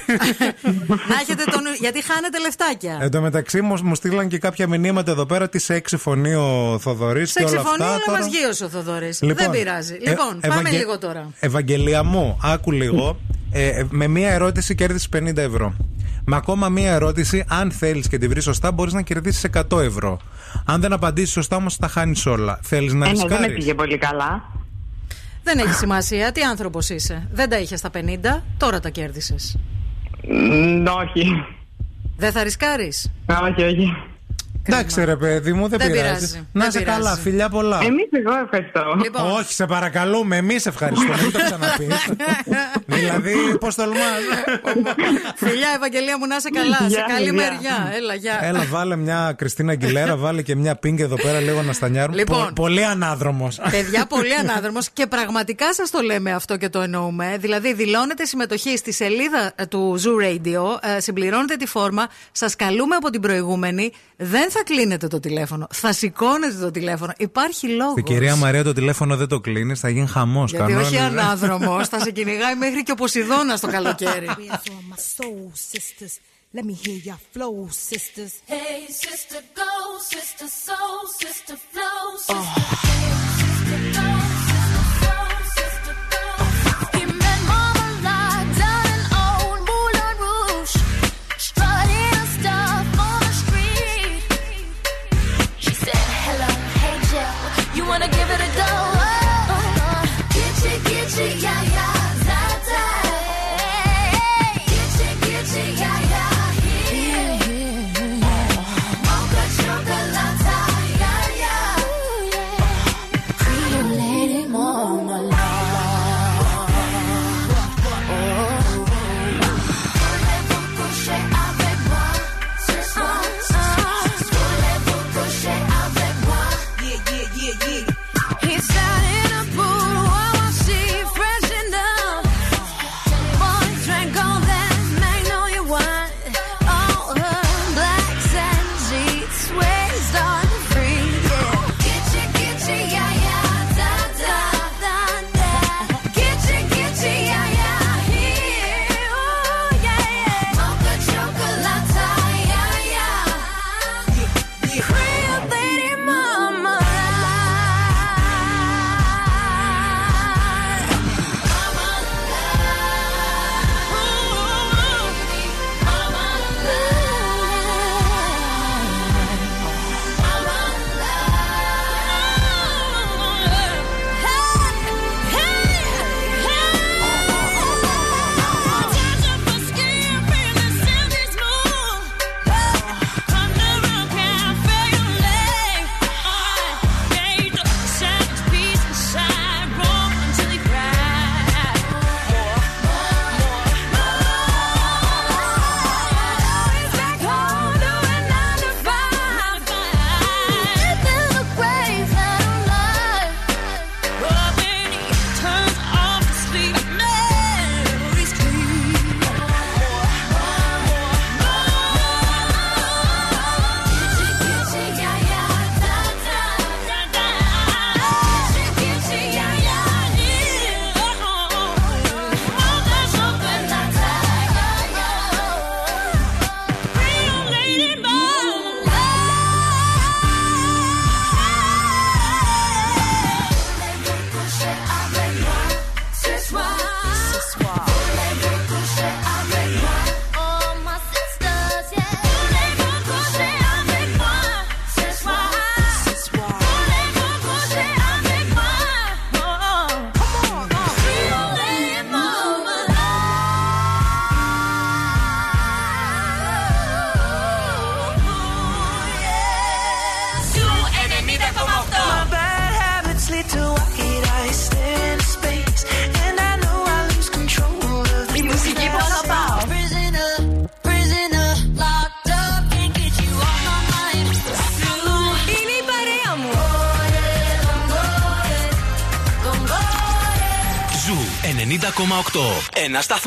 να έχετε τον. Γιατί χάνετε λεφτάκια. Εν τω μεταξύ μου, μου στείλαν και κάποια μηνύματα εδώ πέρα τι σε εξυφωνεί ο Θοδωρής Σε και όλα εξεφωνεί, αυτά. αλλά τώρα. μας γύρωσε ο Θοδωρής. Λοιπόν, Δεν πειράζει. ε, λοιπόν, πάμε Ευαγγε- λίγο τώρα. Ευαγγελία μου, άκου λίγο. Ε, ε, με μία ερώτηση κέρδισες 50 ευρώ. Με ακόμα μία ερώτηση, αν θέλεις και τη βρεις σωστά, μπορείς να κερδίσεις 100 ευρώ. Αν δεν απαντήσεις σωστά, όμως τα χάνεις όλα. Θέλεις να Ε, ναι, δεν με ρισκάρει. πήγε πολύ καλά. Δεν έχει σημασία. Τι άνθρωπος είσαι. Δεν τα είχες στα 50, τώρα τα κέρδισες. Μ, Όχι. Δεν θα ρισκάρεις; Όχι, όχι. Εντάξει, ρε παιδί μου, δεν, Δεν πειράζει. πειράζει, Να δεν είσαι πειράζει. καλά, φιλιά πολλά. Εμείς εγώ ευχαριστώ. Λοιπόν. Όχι, σε παρακαλούμε, εμείς ευχαριστούμε. Μην το ξαναπείς. [laughs] δηλαδή, πώς τολμάς. Φιλιά, Ευαγγελία μου, να είσαι καλά. σε Γεια, καλή γεια. μεριά. Έλα, γεια. Έλα, βάλε μια Κριστίνα Αγγιλέρα, βάλε και μια πίνκ εδώ πέρα λίγο να στανιάρουμε. Λοιπόν. Πο- πολύ ανάδρομος. Παιδιά, [laughs] πολύ ανάδρομος και πραγματικά σας το λέμε αυτό και το εννοούμε. Δηλαδή, δηλώνετε συμμετοχή στη σελίδα ε, του Zoo Radio, ε, συμπληρώνετε τη φόρμα, σας καλούμε από την προηγούμενη, δεν θα θα κλείνετε το τηλέφωνο; Θα σηκώνετε το τηλέφωνο; Υπάρχει λόγος. Η κυρία Μαρία το τηλέφωνο δεν το κλείνεις, θα γίνει χαμός. Γιατί όχι ανάδρομος, θα σε κυνηγάει μέχρι και ο Ποσειδώνας το καλοκαίρι.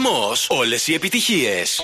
ρυθμός, όλες οι επιτυχίες.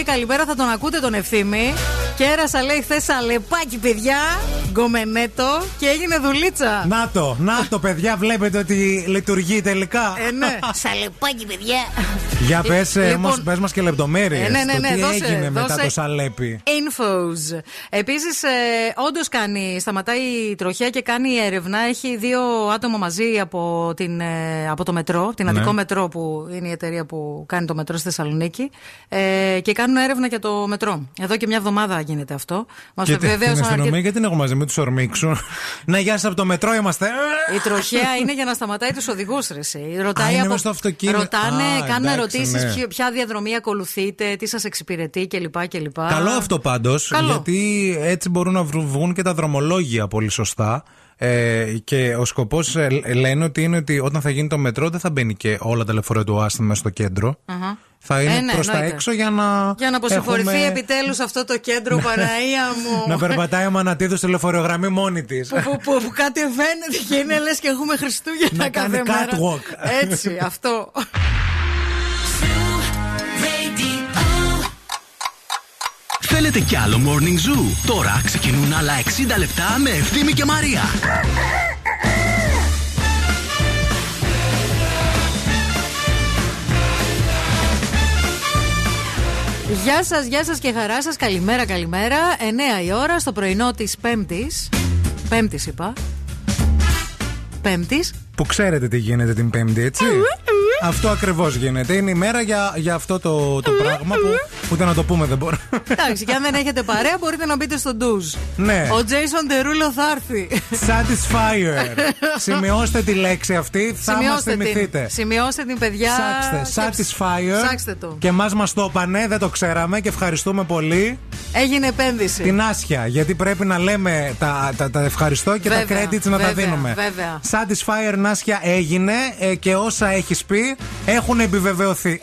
Λέει καλημέρα θα τον ακούτε τον ευθύμη. Κέρασα λέει χθες αλεπάκι παιδιά, γκομενέτο και έγινε δουλίτσα. Να το, να το, παιδιά, βλέπετε ότι λειτουργεί τελικά. Ε, ναι. [laughs] Σαλεπάκι, παιδιά. Για πες, ε, Λοιπόν, όμως, πες μας και λεπτομέρειες. Ε, ναι, ναι, το ναι, τι δώσε, έγινε μετά δώσε. το σαλέπι. Infos. Επίσης, ε, όντως κάνει, σταματάει η τροχιά και κάνει έρευνα. Έχει δύο άτομα μαζί από, την, ε, από το μετρό, την Ναι. Αττικό Μετρό, που είναι η εταιρεία που κάνει το μετρό στη Θεσσαλονίκη. Ε, και κάνουν έρευνα για το μετρό. Εδώ και μια εβδομάδα γίνεται αυτό. Μας Και το την βεβαίωσαν αστυνομία αρκετοί. γιατί την έχω μαζί, μην τους ορμήξουν. ναι, γεια σας από το μετρό είμαστε. Η τροχέα είναι για να σταματάει τους οδηγούς, ρε. εσύ. Ρωτάει είναι από... μες στο αυτοκίνητο. Ρωτάνε, Α, κάνουν εντάξει, ερωτήσεις ναι. ποια διαδρομή ακολουθείτε, τι σας εξυπηρετεί κλπ. κλπ. Καλό αυτό πάντως, Καλό. γιατί έτσι μπορούν να βρου- βγουν και τα δρομολόγια πολύ σωστά. Ε, και ο σκοπός λένε ότι είναι ότι όταν θα γίνει το μετρό δεν θα μπαίνει και όλα τα λεωφορεία του άστημα μέσα στο κέντρο. Αχα. Θα είναι Ε, ναι, προς τα εννοείται. έξω για να. Για να αποσυμφορηθεί έχουμε- επιτέλους αυτό το κέντρο, [laughs] Παναία μου. να περπατάει ο Μανατίδου στη λεωφορειογραμμή μόνη της. που, που, που, που κατεβαίνετε και είναι λες και έχουμε Χριστούγεννα Να κάθε κάνει μέρα. catwalk. Έτσι, αυτό. Θέλετε κι άλλο Morning Zoo; Τώρα ξεκινούν άλλα 60 λεπτά με Ευθύμη και Μαρία. Γεια σας, γεια σας και χαρά σας. Καλημέρα, καλημέρα. 9 η ώρα στο πρωινό της Πέμπτης. Πέμπτης είπα. Πέμπτης. Που ξέρετε τι γίνεται την Πέμπτη, έτσι. Αυτό ακριβώς γίνεται. Είναι η μέρα για, για αυτό το, το πράγμα που ούτε να το πούμε δεν μπορώ. Εντάξει, και αν δεν έχετε παρέα, μπορείτε να μπείτε στο ντουζ. Ναι. Ο Τζέισον Τερούλο θα έρθει. Satisfier. Σημειώστε τη λέξη αυτή, θα μας Σημειώστε θυμηθείτε. την. Σημειώστε την, παιδιά. Ψάξτε, Satisfier. Ψάξτε το. Και εμάς μας το είπανε, δεν το ξέραμε και ευχαριστούμε πολύ. Έγινε επένδυση. Την Άσια, γιατί πρέπει να λέμε τα, τα, τα ευχαριστώ και Βέβαια, τα credits να τα βέβαια, δίνουμε. βέβαια. Satisfier Νάσια έγινε ε, και όσα έχεις πει έχουν επιβεβαιωθεί.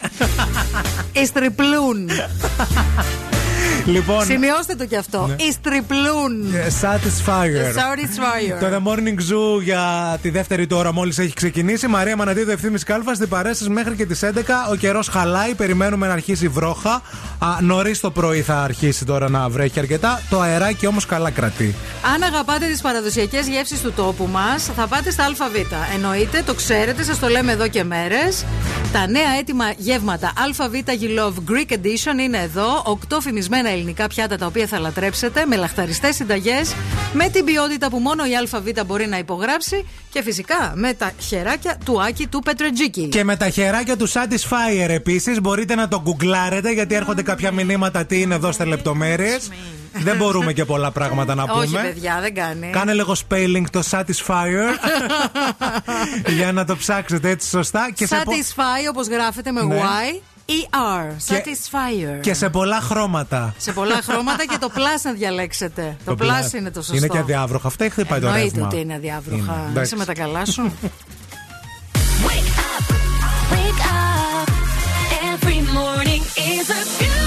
Ιστριπλούν. [laughs] λοιπόν, Σημειώστε το κι αυτό. Ναι. Ιστριπλούν. ε, Satisfier. Satisfier. Το The Morning Zoo για τη δεύτερη του ώρα μόλις έχει ξεκινήσει. Μαρία Μανατίδου, ευθύνη Κάλφας στην παρέα σας μέχρι και τις 11. Ο καιρός χαλάει, περιμένουμε να αρχίσει η βρόχα. Νωρίς το πρωί θα αρχίσει τώρα να βρέχει αρκετά. Το αεράκι όμως καλά κρατεί. Αν αγαπάτε τις παραδοσιακές γεύσεις του τόπου μας, θα πάτε στα ΑΒ. Εννοείται, το ξέρετε, σας το λέμε εδώ και μέρες. Τα νέα έτοιμα γεύματα ΑΒ You Love Greek Edition είναι εδώ. Οκτώ φημισμένα ελληνικά πιάτα τα οποία θα λατρέψετε με λαχταριστές συνταγές, με την ποιότητα που μόνο η ΑΒ μπορεί να υπογράψει και φυσικά με τα χεράκια του Άκη του Πετρετζίκη. Και με τα χεράκια του Satisfyer επίσης μπορείτε να το γκουγκλάρετε γιατί έρχονται κάποια μηνύματα τι είναι εδώ στα λεπτομέρειε. Δεν μπορούμε και πολλά πράγματα να πούμε. Όχι, παιδιά, δεν κάνει. Κάνε λίγο spelling το Satisfyer [laughs] για να το ψάξετε έτσι σωστά. Και σε, πο- Satisfy όπως γράφεται με Ναι. Y. ER. Και- Satisfier. και σε πολλά χρώματα. Σε πολλά χρώματα και το plus να διαλέξετε. Το, plus είναι το σωστό. Είναι και αδιάβροχα. Αυτά ή χτυπάει το Εννοείται ρεύμα. ότι είναι αδιάβροχα. Είναι, εντάξει. Είσαι με τα καλά σου. [laughs] Wake up. Every morning is a beautiful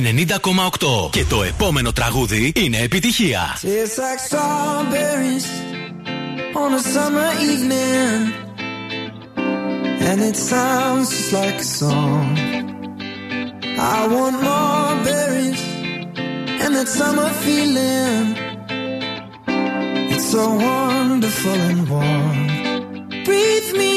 90,8. Και το επόμενο τραγούδι είναι επιτυχία. Tastes like strawberries on a summer evening, and it sounds just like a song. I want more berries and that summer feeling. It's so wonderful and warm. Breathe me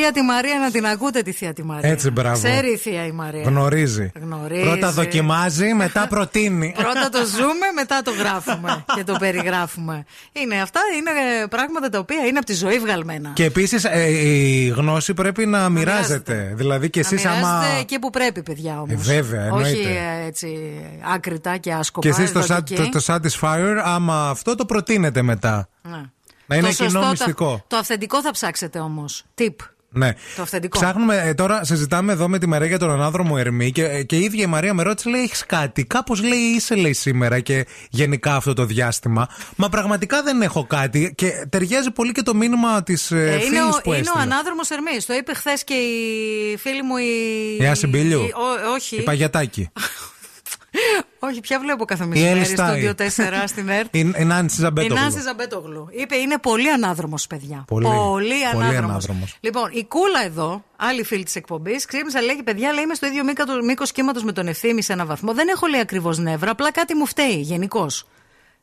θεία τη Μαρία να την ακούτε τη θεία τη Μαρία. Έτσι, μπράβο. Ξέρει η θεία η Μαρία. Γνωρίζει. Γνωρίζει. Πρώτα δοκιμάζει, μετά προτείνει. [laughs] Πρώτα το ζούμε, μετά το γράφουμε [laughs] και το περιγράφουμε. Είναι αυτά, είναι πράγματα τα οποία είναι από τη ζωή βγαλμένα. Και επίσης η γνώση πρέπει να μοιράζεται. Δηλαδή και εσείς να άμα. μοιράζεται εκεί που πρέπει, παιδιά όμως. Ε, βέβαια, εννοείται. Όχι ε, έτσι άκρητα και άσκοπα. Και εσείς το, εδώ sa- και το, εκεί. το Satisfyer, άμα αυτό το προτείνετε μετά. Ναι. Να είναι Το κοινό σωστό, μυστικό. Το, το αυθεντικό θα ψάξετε όμως. Tip. Ναι. Το αυθεντικό. Ψάχνουμε, ε, τώρα συζητάμε εδώ με τη Μαρία για τον ανάδρομο Ερμή και, ε, και η ίδια η Μαρία με ρώτησε, λέει: Έχεις κάτι; Κάπως λέει είσαι, λέει σήμερα και γενικά αυτό το διάστημα. Μα πραγματικά δεν έχω κάτι και ταιριάζει πολύ και το μήνυμα της ε, Ε, είναι φίλης ο, που είναι ο έστειλε. ανάδρομος Ερμής. Το είπε χθες και η φίλη μου η. Η Άση Μπίλιου. η- ο- όχι. Η Παγιατάκη. [laughs] Όχι, πια βλέπω κάθε Η μεσημέρι Έλλη στο Στάι. 2-4 [laughs] στην ΕΡΤ. Η η Νάνση Η Ζαμπέτογλου. Νάνση Ζαμπέτογλου. Είπε είναι πολύ ανάδρομος, παιδιά. Πολύ. πολύ Πολύ ανάδρομος. ανάδρομος. Λοιπόν, η Κούλα εδώ, άλλη φίλη της εκπομπής, ξύπνησα, λέει: Παιδιά, λέει, είμαι στο ίδιο μήκο κύματος με τον ευθύνη σε ένα βαθμό. Δεν έχω λέει ακριβώς νεύρα, απλά κάτι μου φταίει γενικώς.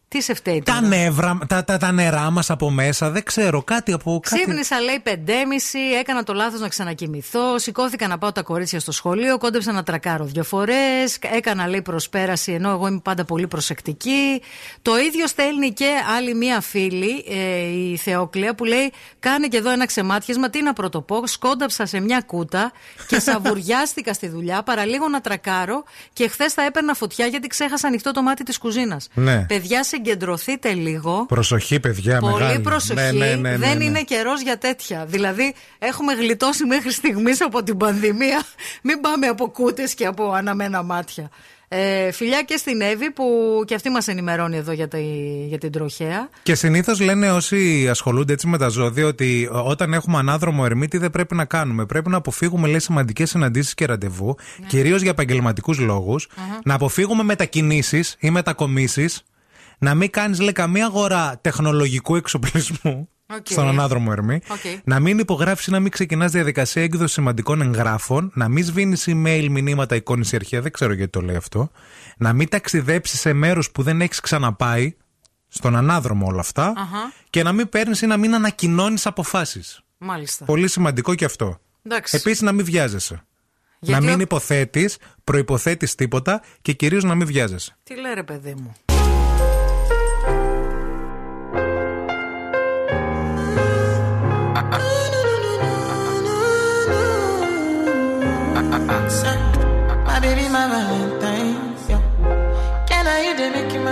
Τι σε φταίει Τα τώρα; νεύρα, τα, τα, τα νερά μας από μέσα, δεν ξέρω, κάτι από. Κάτι... Ξύπνησα, λέει, 5.30, έκανα το λάθος να ξανακοιμηθώ. Σηκώθηκα να πάω τα κορίτσια στο σχολείο, κόντεψα να τρακάρω δύο φορές. Έκανα, λέει, προσπέραση, ενώ εγώ είμαι πάντα πολύ προσεκτική. Το ίδιο στέλνει και άλλη μία φίλη, ε, η Θεόκλεια, που λέει: Κάνε και εδώ ένα ξεμάτιασμα. Τι να πρωτοπώ, σκόνταψα σε μια κούτα και σαβουριάστηκα στη δουλειά, παραλίγο να τρακάρω και χθες θα έπαιρνα φωτιά γιατί ξέχασα ανοιχτό το μάτι της κουζίνας. Ναι. Παιδιά, συγκεντρωθείτε λίγο. Προσοχή, παιδιά, Πολύ μεγάλη. προσοχή. Ναι, ναι, ναι, ναι, δεν ναι. είναι καιρός για τέτοια. Δηλαδή, έχουμε γλιτώσει μέχρι στιγμής από την πανδημία. Μην πάμε από κούτες και από αναμένα μάτια. Ε, φιλιά και στην Εύη που και αυτή μας ενημερώνει εδώ για, τη, για την τροχαία. Και συνήθως λένε όσοι ασχολούνται έτσι με τα ζώδια ότι όταν έχουμε ανάδρομο Ερμή τι δεν πρέπει να κάνουμε. Πρέπει να αποφύγουμε, λέει, σημαντικές συναντήσεις και ραντεβού, Ναι. κυρίως για επαγγελματικούς λόγους, Να αποφύγουμε μετακινήσεις ή μετακομίσεις. Να μην κάνεις, λέει, καμία αγορά τεχνολογικού εξοπλισμού. Οκ. Στον ανάδρομο ερμή. Οκ. Να μην υπογράφεις ή να μην ξεκινάς διαδικασία έκδοσης σημαντικών εγγράφων. Να μην σβήνεις email, μηνύματα, εικόνες ή αρχεία. Δεν ξέρω γιατί το λέει αυτό. Να μην ταξιδέψεις σε μέρο που δεν έχεις ξαναπάει. Στον ανάδρομο όλα αυτά. Αχα. Και να μην παίρνεις ή να μην ανακοινώνεις αποφάσεις. Μάλιστα. Πολύ σημαντικό και αυτό. Εντάξει. Επίσης να μην βιάζεσαι. Γιατί να μην ο- υποθέτεις, προποθέτει τίποτα και κυρίως να μην βιάζεσαι. Τι λέει ρε παιδί μου.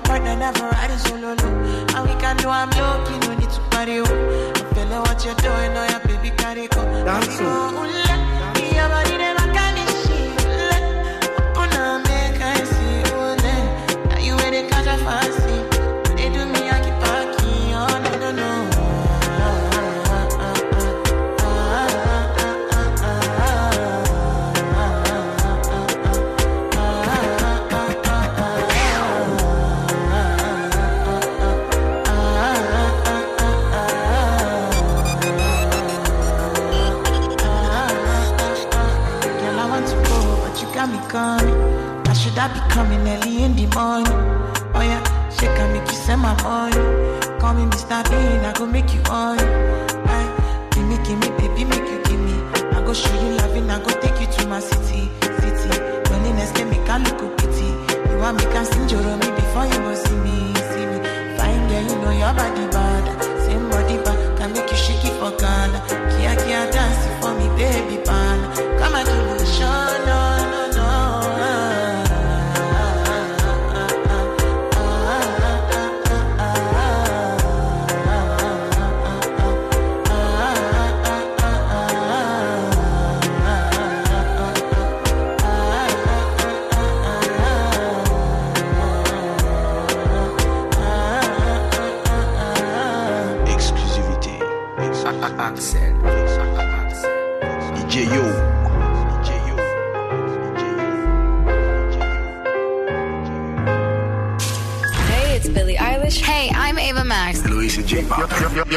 Partner, never ride it solo. No. And we can do I'm low, no need to party. Oh. I'm feeling what you're doing, oh yeah, baby, carry go. Dance. My money. Call me Mr. Bean, I go make you on. Aye, eh, give me, give me, baby, make you give me. I go show you loving, I go take you to my city, city. Loneliness can make I look pity. You want me can sing your me before you go see me, see me. Fine girl, you know your body bad. Same body bad, can make you shake it for Ghana.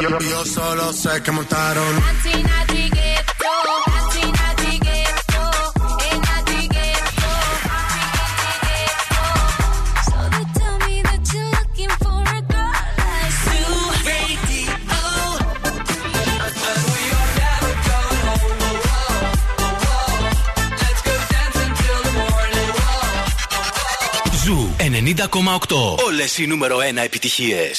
yo, yo solo sé que montaron. Όλε οι νούμερο 1 επιτυχίε.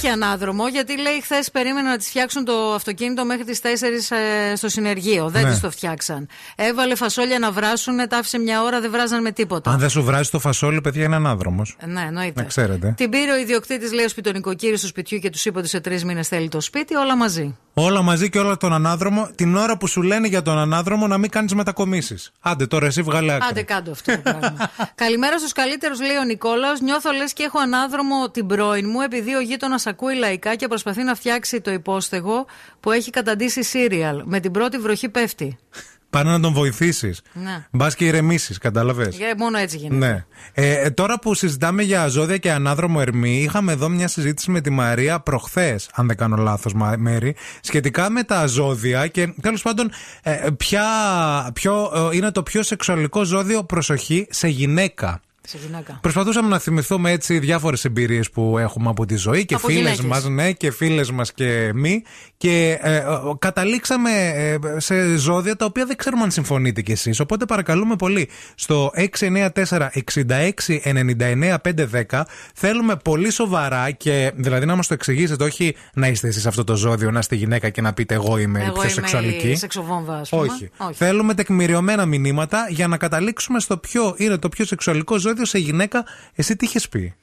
Που και αυτή έχει ανάδρομο. Γιατί λέει χθες περίμενε να τη φτιάξουν το αυτοκίνητο μέχρι τις 4 ε, στο συνεργείο. Δεν Ναι. της το φτιάξαν. Έβαλε φασόλια να βράσουν, τα άφησε μια ώρα, δεν βράζαν με τίποτα. Αν δεν σου βράζει το φασόλι, παιδιά, είναι ανάδρομος. Ναι, εννοείται. Να ξέρετε. Την πήρε ο ιδιοκτήτης, λέει, ο σπιτονικοκύρης του σπιτιού και τους είπε ότι σε τρεις μήνες θέλει το σπίτι, όλα μαζί. Όλα μαζί και όλα τον ανάδρομο, την ώρα που σου λένε για τον ανάδρομο να μην κάνεις μετακομίσεις. Άντε τώρα, εσύ βγάλε άκρη. Άντε κάτω αυτό το πράγμα. [laughs] Καλημέρα στους καλύτερους, λέει ο Νικόλαο. Νιώθω λες και έχω ανάδρομο την πρώην μου, επειδή ο γείτονας ακούει λαϊκά και προσπαθεί να φτιάξει το υπόστεγο που έχει καταντήσει σύριαλ. Με την πρώτη βροχή πέφτει. Πάνε να τον βοηθήσεις. Ναι. Μπας και ηρεμήσεις, κατάλαβες; Ε, Μόνο έτσι γίνεται. Ναι. Ε, ε, τώρα που συζητάμε για ζώδια και ανάδρομο ερμή, είχαμε εδώ μια συζήτηση με τη Μαρία προχθές, αν δεν κάνω λάθος, Μέρη, σχετικά με τα ζώδια και τέλος πάντων, ε, ποια, ποιο ε, είναι το πιο σεξουαλικό ζώδιο προσοχή σε γυναίκα. Σε γυναίκα. Προσπαθούσαμε να θυμηθούμε έτσι διάφορες εμπειρίες που έχουμε από τη ζωή και Από φίλες γυναίκες. μας, ναι, και φίλες μας και μη. Και ε, ε, καταλήξαμε ε, σε ζώδια τα οποία δεν ξέρουμε αν συμφωνείτε κι εσείς. Οπότε παρακαλούμε πολύ στο 694-6699-510 θέλουμε πολύ σοβαρά και δηλαδή να μας το εξηγήσετε, όχι να είστε εσείς αυτό το ζώδιο, να είστε γυναίκα και να πείτε εγώ είμαι η Εγώ πιο είμαι σεξουαλική. η σεξοβόμβα, ας πούμε. Όχι. Θέλουμε τεκμηριωμένα μηνύματα για να καταλήξουμε στο ποιο είναι το πιο σεξουαλικό ζώδιο σε γυναίκα, εσύ τι είχες πει;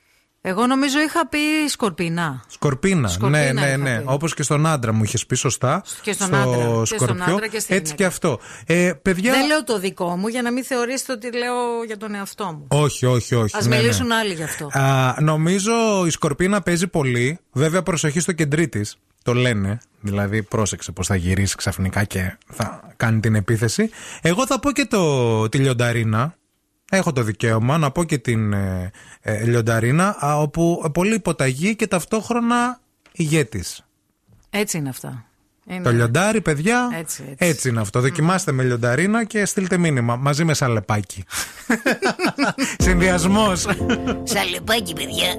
Εγώ νομίζω είχα πει σκορπίνα. Σκορπίνα, ναι, σκορπίνα ναι, ναι, ναι. Όπως και στον άντρα μου είχες πει, σωστά. Και στον, στο άντρα, σκορπιό. Και στον άντρα και Έτσι και αυτό. Ε, παιδιά... Δεν λέω το δικό μου για να μην θεωρήσετε ότι λέω για τον εαυτό μου. Όχι, όχι, όχι. Α ναι, ναι, μιλήσουν ναι. άλλοι γι' αυτό. Α, νομίζω η σκορπίνα παίζει πολύ. Βέβαια, προσοχή στο κεντρί της. Το λένε. Δηλαδή, πρόσεξε πώς θα γυρίσει ξαφνικά και θα κάνει την επίθεση. Εγώ θα πω και το, τη λιονταρίνα. Έχω το δικαίωμα να πω και την ε, ε, Λιονταρίνα, α, όπου πολύ υποταγή και ταυτόχρονα ηγέτης. Έτσι είναι αυτά. Είναι. Το λιοντάρι, παιδιά. Έτσι, έτσι. έτσι είναι αυτό. Δοκιμάστε με λιονταρίνα και στείλτε μήνυμα. Μαζί με σαλεπάκι. [laughs] Συνδυασμός. Σαλεπάκι, παιδιά.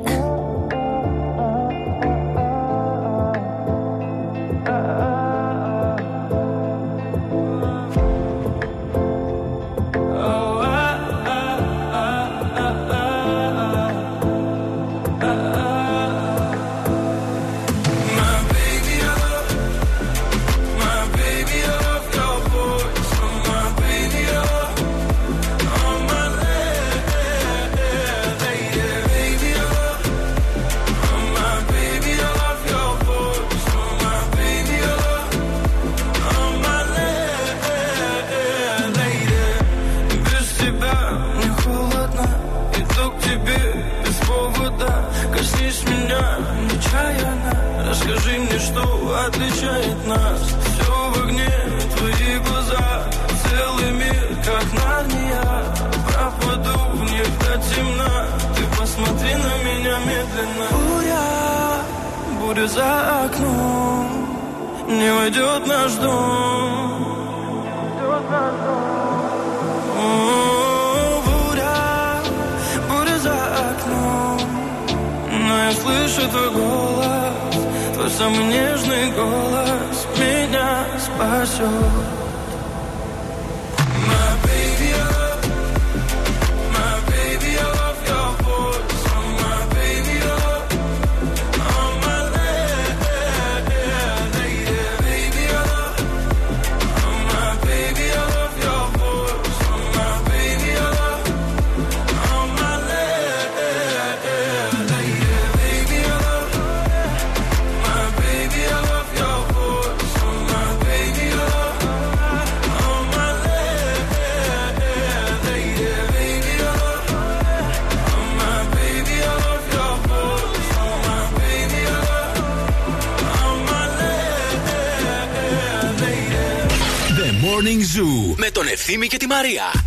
María.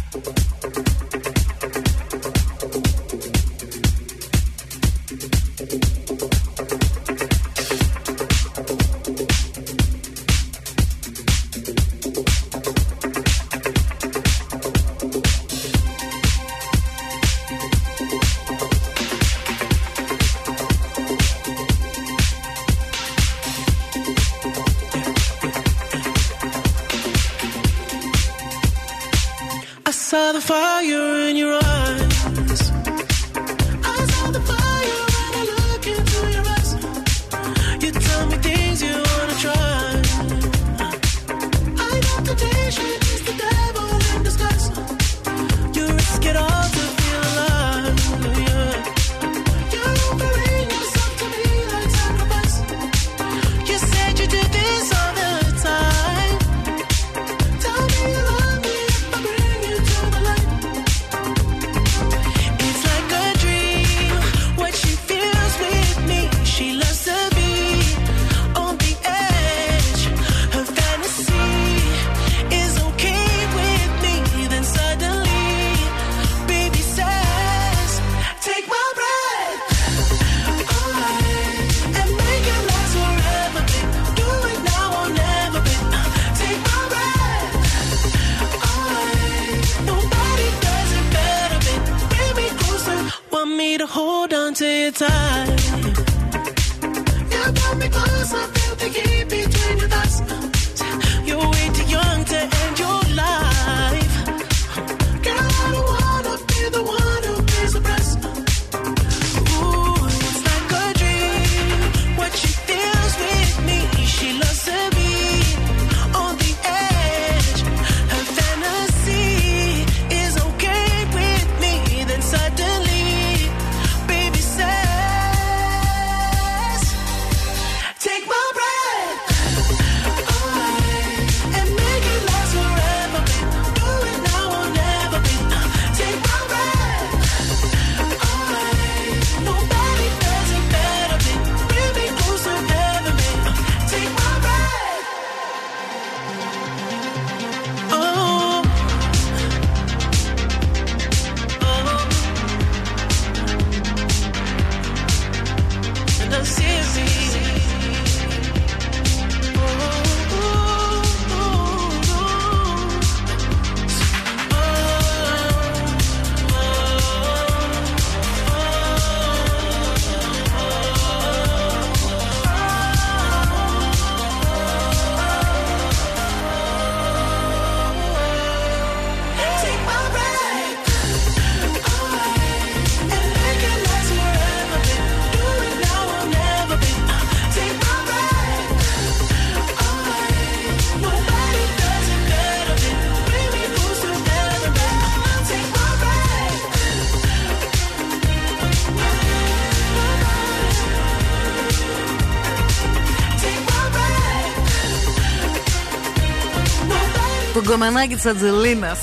Γκομενάκι τη Ατζελίνας.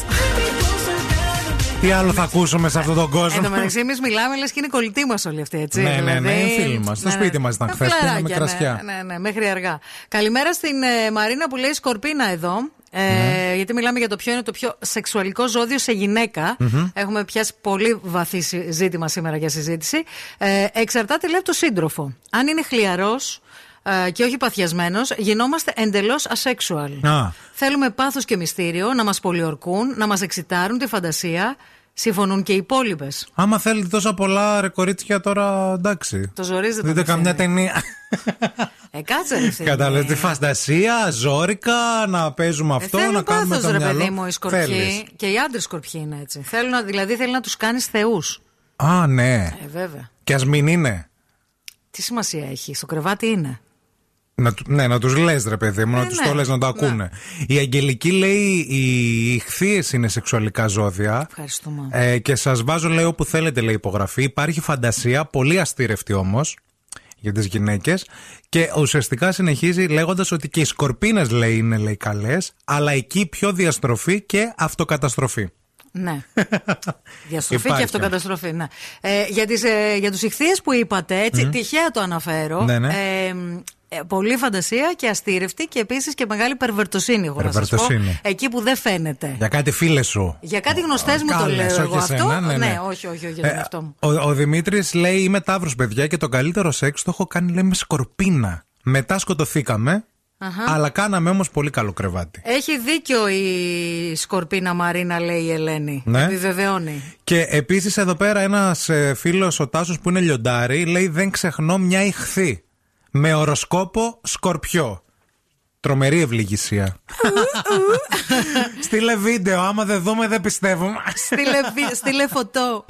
Τι άλλο θα ακούσουμε σε αυτόν τον Εν κόσμο. τω μεταξύ, εμείς μιλάμε λες και είναι κολλητοί μας όλοι αυτοί, έτσι. Ναι, ναι, ναι, Δηλαδή, είναι φίλοι μας. Στο ναι, σπίτι ναι. μας ήταν Τα χθες, πίναμε φιλαράκια, κρασιά. Ναι, ναι, ναι, μέχρι αργά. Καλημέρα στην ε, Μαρίνα που λέει Σκορπίνα εδώ. Ε, Ναι. Γιατί μιλάμε για το ποιο είναι το πιο σεξουαλικό ζώδιο σε γυναίκα. Μμμ. Έχουμε πιάσει πολύ βαθύ συ- ζήτημα σήμερα για συζήτηση. Ε, εξαρτάται, λέει, από το σύντροφο. Αν είναι χλιαρός ε, και όχι παθιασμένος, γινόμαστε εντελώς asexual. Α. Θέλουμε πάθος και μυστήριο, να μας πολιορκούν, να μας εξητάρουν τη φαντασία. Συμφωνούν και οι υπόλοιπες. Άμα θέλετε τόσα πολλά ρε κορίτσια τώρα, εντάξει. Το ζορίζετε. Δείτε το καμιά μυστήριο. ταινία. Ε, κάτσε ρε φίλε. Κατάλαβες τη φαντασία, ζόρικα, να παίζουμε Ε, αυτό, θέλουν να κάνουμε πάθος, το ρε μυαλό. παιδί μου, οι σκορπιοί. Θέλεις. Και οι άντρες σκορπιοί είναι έτσι. Θέλουν, να- δηλαδή θέλει να τους κάνεις θεούς. Α, ναι. Ε, βέβαια. Και ας μην είναι. Τι σημασία έχει, στο κρεβάτι είναι. Να, του- ναι, να τους λες, ρε παιδί μου, να Ε, τους ναι. το λες, να το ακούνε. Η Αγγελική λέει: Οι ηχθείες είναι σεξουαλικά ζώδια. Ευχαριστούμε. Ε, και σας βάζω, λέει, όπου θέλετε, λέει υπογραφή. Υπάρχει φαντασία, πολύ αστήρευτη όμως, για τις γυναίκες. Και ουσιαστικά συνεχίζει λέγοντας ότι και οι σκορπίνες, λέει, είναι λέει, καλές, αλλά εκεί πιο διαστροφή και αυτοκαταστροφή. Ναι. [laughs] Διαστροφή και Υπάρχει. αυτοκαταστροφή, ναι. Ε, για, τις, ε, για τους ηχθείες που είπατε, έτσι, Μμμ. τυχαία το αναφέρω. Ναι, ναι. Ε, ε, πολύ φαντασία και αστήρευτη και επίσης και μεγάλη περβερτοσύνη, εγώ να σας πω. Περβερτοσύνη. Εκεί που δεν φαίνεται. Για κάτι φίλες σου. Για κάτι γνωστές μου το Κάλες, λέω όχι εγώ αυτό. εσένα, ναι, ναι. όχι, όχι, όχι, για τον Ε, εαυτό μου. Ο, ο Δημήτρης λέει: Είμαι τάβρο, παιδιά, και το καλύτερο σεξ το έχω κάνει, λέει, με σκορπίνα. Μετά σκοτωθήκαμε, Αχα. αλλά κάναμε όμως πολύ καλό κρεβάτι. Έχει δίκιο η Σκορπίνα Μαρίνα, λέει η Ελένη. Ναι. Επιβεβαιώνει. Και επίσης εδώ πέρα ένας φίλος, ο Τάσος που είναι λιοντάρι, λέει: Δεν ξεχνώ μια ηχθή. Με οροσκόπο σκορπιό. Τρομερή ευληγησία. Στείλε βίντεο, άμα δεν δούμε δεν πιστεύουμε. στείλε, βι- στείλε φωτό.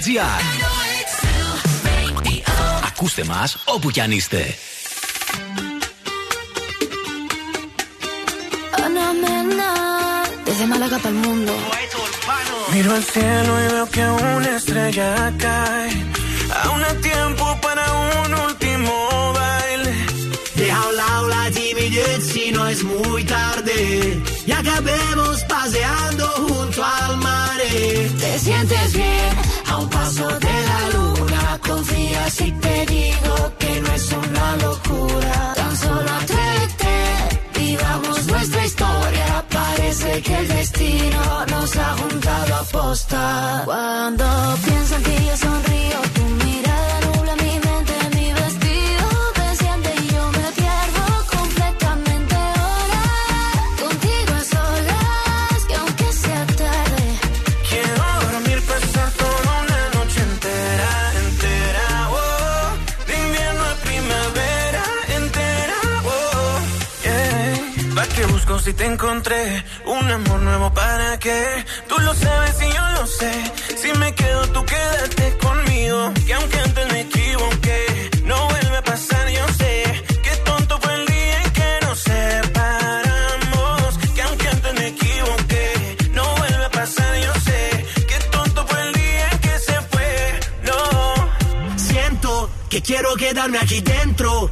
zooradio.gr Ακούστε μας όπου κι αν είστε. Ana Mena, desde Málaga para el mundo. Miro al cielo y veo que una estrella cae. Aún hay tiempo para un último baile. Deja a un lado la timidez si no es muy tarde. Y acabemos paseando junto al mar. Te sientes bien a un paso de la luna. Confía si te digo que no es una locura. Tan solo atrévete, vivamos nuestra historia. Parece que el destino nos ha juntado a posta. Cuando pienso en ti si te encontré? Un amor nuevo para qué? Tú lo sabes y yo lo sé. Si me quedo, tú quédate conmigo. Que aunque antes me equivoqué, no vuelve a pasar, yo sé. Qué tonto fue el día en que nos separamos. Que aunque antes me equivoqué, no vuelve a pasar, yo sé. Qué tonto fue el día en que se fue, no. Siento que quiero quedarme aquí dentro,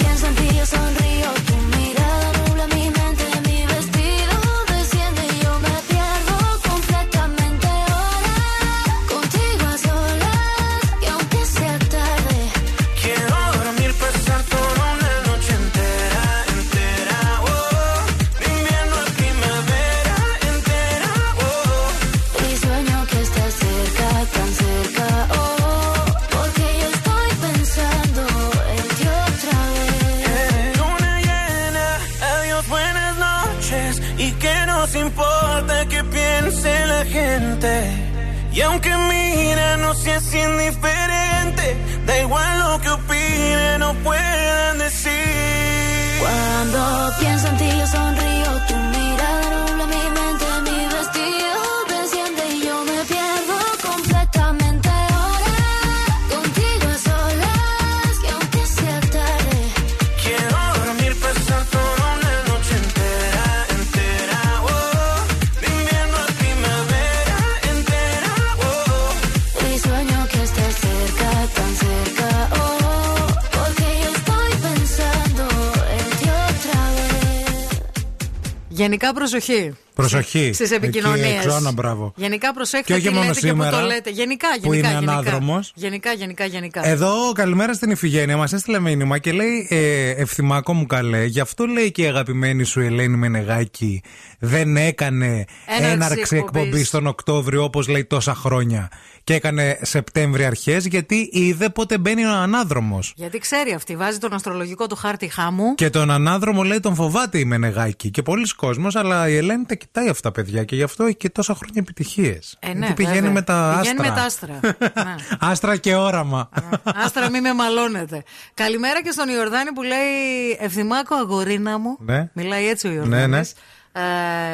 Γενικά προσοχή. Προσοχή. Στι επικοινωνίε. Εκεί έξω, Άννα, μπράβο. Γενικά προσέχτε Και όχι τι μόνο λέτε και σήμερα, που το λέτε. Γενικά, γενικά. που είναι γενικά. ανάδρομος. Γενικά, γενικά, γενικά. Εδώ, καλημέρα στην Ιφηγένεια. Μας έστειλε μήνυμα και λέει: ε, Ευθυμάκο μου καλέ, γι' αυτό λέει και η αγαπημένη σου Ελένη Μενεγάκη δεν έκανε Έναρξη έναρξη εκπομπής. εκπομπής τον Οκτώβριο όπως λέει τόσα χρόνια. Και έκανε Σεπτέμβρη αρχές γιατί είδε πότε μπαίνει ο ανάδρομος. Γιατί ξέρει αυτή, βάζει τον αστρολογικό του χάρτη χάμου. Και τον ανάδρομο λέει τον φοβάται η Μενεγάκη. Και πολλοί κόσμος, αλλά η Ελένη τα κοιτάει αυτά, παιδιά. Και γι' αυτό έχει και τόσα χρόνια επιτυχίες. Ε, ναι, πηγαίνει βέβαια. με τα Πηγαίνει άστρα. με τα άστρα. [laughs] ναι. Άστρα και όραμα. Άστρα, μη με μαλώνετε. Καλημέρα και στον Ιορδάνη που λέει Ευθυμάκο αγορίνα μου. Ναι. Μιλάει έτσι ο Ναι, Ιορδάνης. ναι.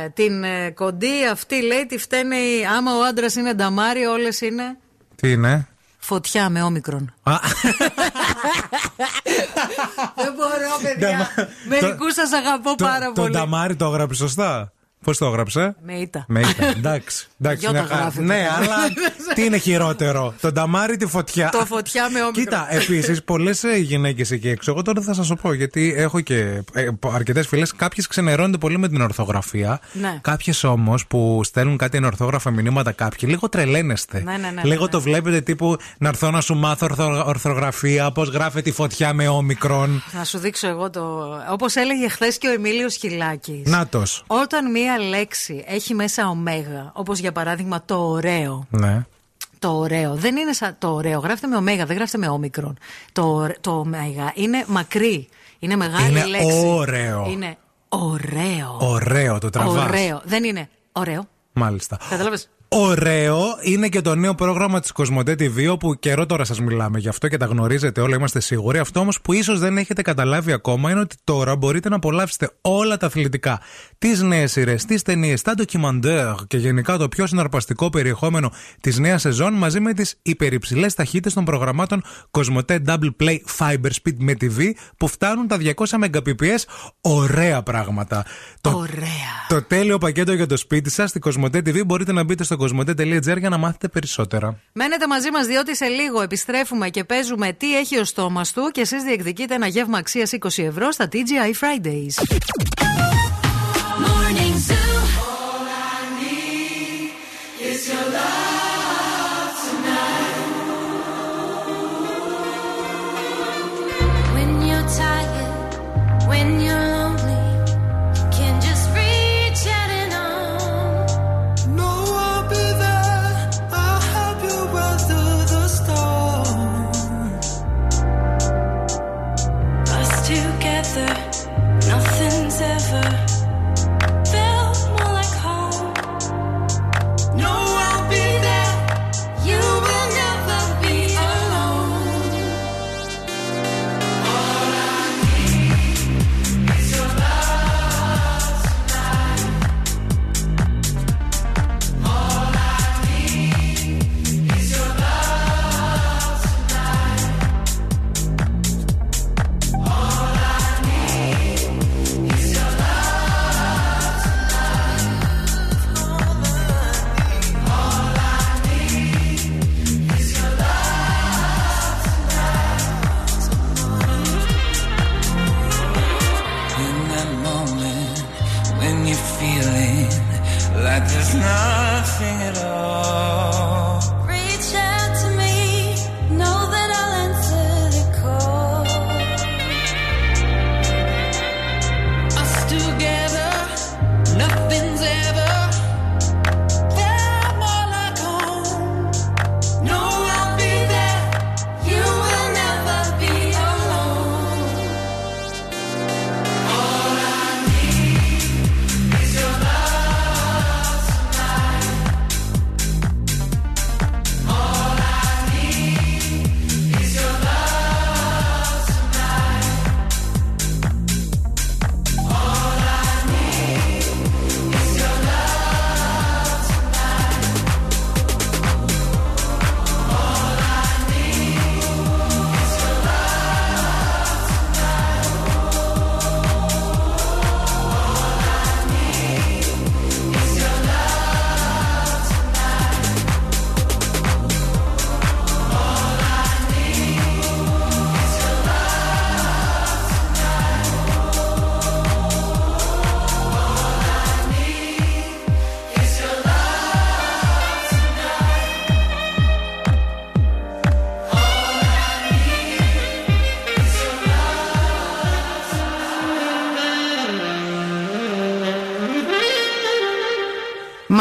Ε, την ε, κοντή αυτή λέει τη φταίνε οι- άμα ο άντρας είναι νταμάρι, όλες είναι Τι είναι; φωτιά με όμικρον. Α, [laughs] Δεν μπορώ, παιδιά. Μερικούς σας αγαπώ το, πάρα το πολύ. Νταμάρι το έγραψε σωστά. Πώς το έγραψε; Με ήττα. Με ήττα. Εντάξει. [laughs] εντάξει Γιώτα μια χαρά. γράφεται. ναι, αλλά [laughs] τι είναι χειρότερο. Το νταμάρι τη φωτιά; Το φωτιά με όμικρον. Κοίτα, επίσης, πολλές γυναίκες εκεί έξω, εγώ τώρα θα σας το πω, γιατί έχω και αρκετές φίλες. Κάποιες ξενερώνονται πολύ με την ορθογραφία. Ναι. Κάποιες όμως που στέλνουν κάτι ενορθόγραφα μηνύματα κάποιοι, λίγο τρελαίνεστε. Ναι, ναι, ναι, λίγο ναι, το βλέπετε τύπου να έρθω να σου μάθω ορθο- ορθογραφία, πώς γράφεται η φωτιά με όμικρον. Να σου δείξω εγώ το. Όπως έλεγε χθες και ο Εμίλιος Χιλάκης. Νάτος. Όταν μία λέξη έχει μέσα ωμέγα, όπως για παράδειγμα το ωραίο. Ναι. Το ωραίο. Δεν είναι σαν το ωραίο. Γράφεται με ωμέγα, δεν γράφεται με όμικρον. Το, το ωμέγα είναι μακρύ. Είναι μεγάλη Είναι λέξη. ωραίο. Είναι ωραίο. Ωραίο, το τραβάς. Ωραίο. Δεν είναι ωραίο. Μάλιστα. Κατάλαβες; Ωραίο είναι και το νέο πρόγραμμα της Κοσμοτέ TV, όπου καιρό τώρα σας μιλάμε γι' αυτό και τα γνωρίζετε όλα, είμαστε σίγουροι. Αυτό όμως που ίσως δεν έχετε καταλάβει ακόμα είναι ότι τώρα μπορείτε να απολαύσετε όλα τα αθλητικά, τις νέες σειρές, τις ταινίες, τα ντοκιμαντέρ και γενικά το πιο συναρπαστικό περιεχόμενο της νέας σεζόν μαζί με τις υπερυψηλές ταχύτητες των προγραμμάτων Κοσμοτέ Double Play Fiber Speed με TV που φτάνουν τα 200 Mbps. Ωραία πράγματα. Το, Ωραία. το τέλειο πακέτο για το σπίτι σας στη Κοσμοτέ TV μπορείτε να μπείτε στο κοσμοτέ.gr για να μάθετε περισσότερα. Μένετε μαζί μας διότι σε λίγο επιστρέφουμε και παίζουμε τι έχει ο στόμας του και εσείς διεκδικείτε ένα γεύμα αξίας 20 ευρώ στα TGI Fridays.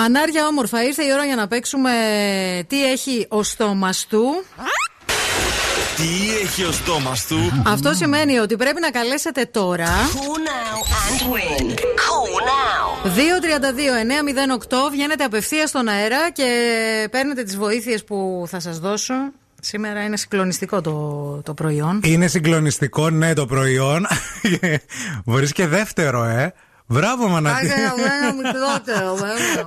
Μανάρια όμορφα, ήρθε η ώρα για να παίξουμε τι έχει ο στόμας του. Τι έχει ο στόμας του; Αυτό σημαίνει ότι πρέπει να καλέσετε τώρα. and win. Call now. 232-908 βγαίνετε απευθείας στον αέρα και παίρνετε τις βοήθειες που θα σας δώσω. Σήμερα είναι συγκλονιστικό το, το προϊόν. Είναι συγκλονιστικό, ναι, το προϊόν. [laughs] Μπορεί και δεύτερο, ε. Μπράβο, Μανατή. Άντε να βγάλω ένα μικρότερο, βέβαια.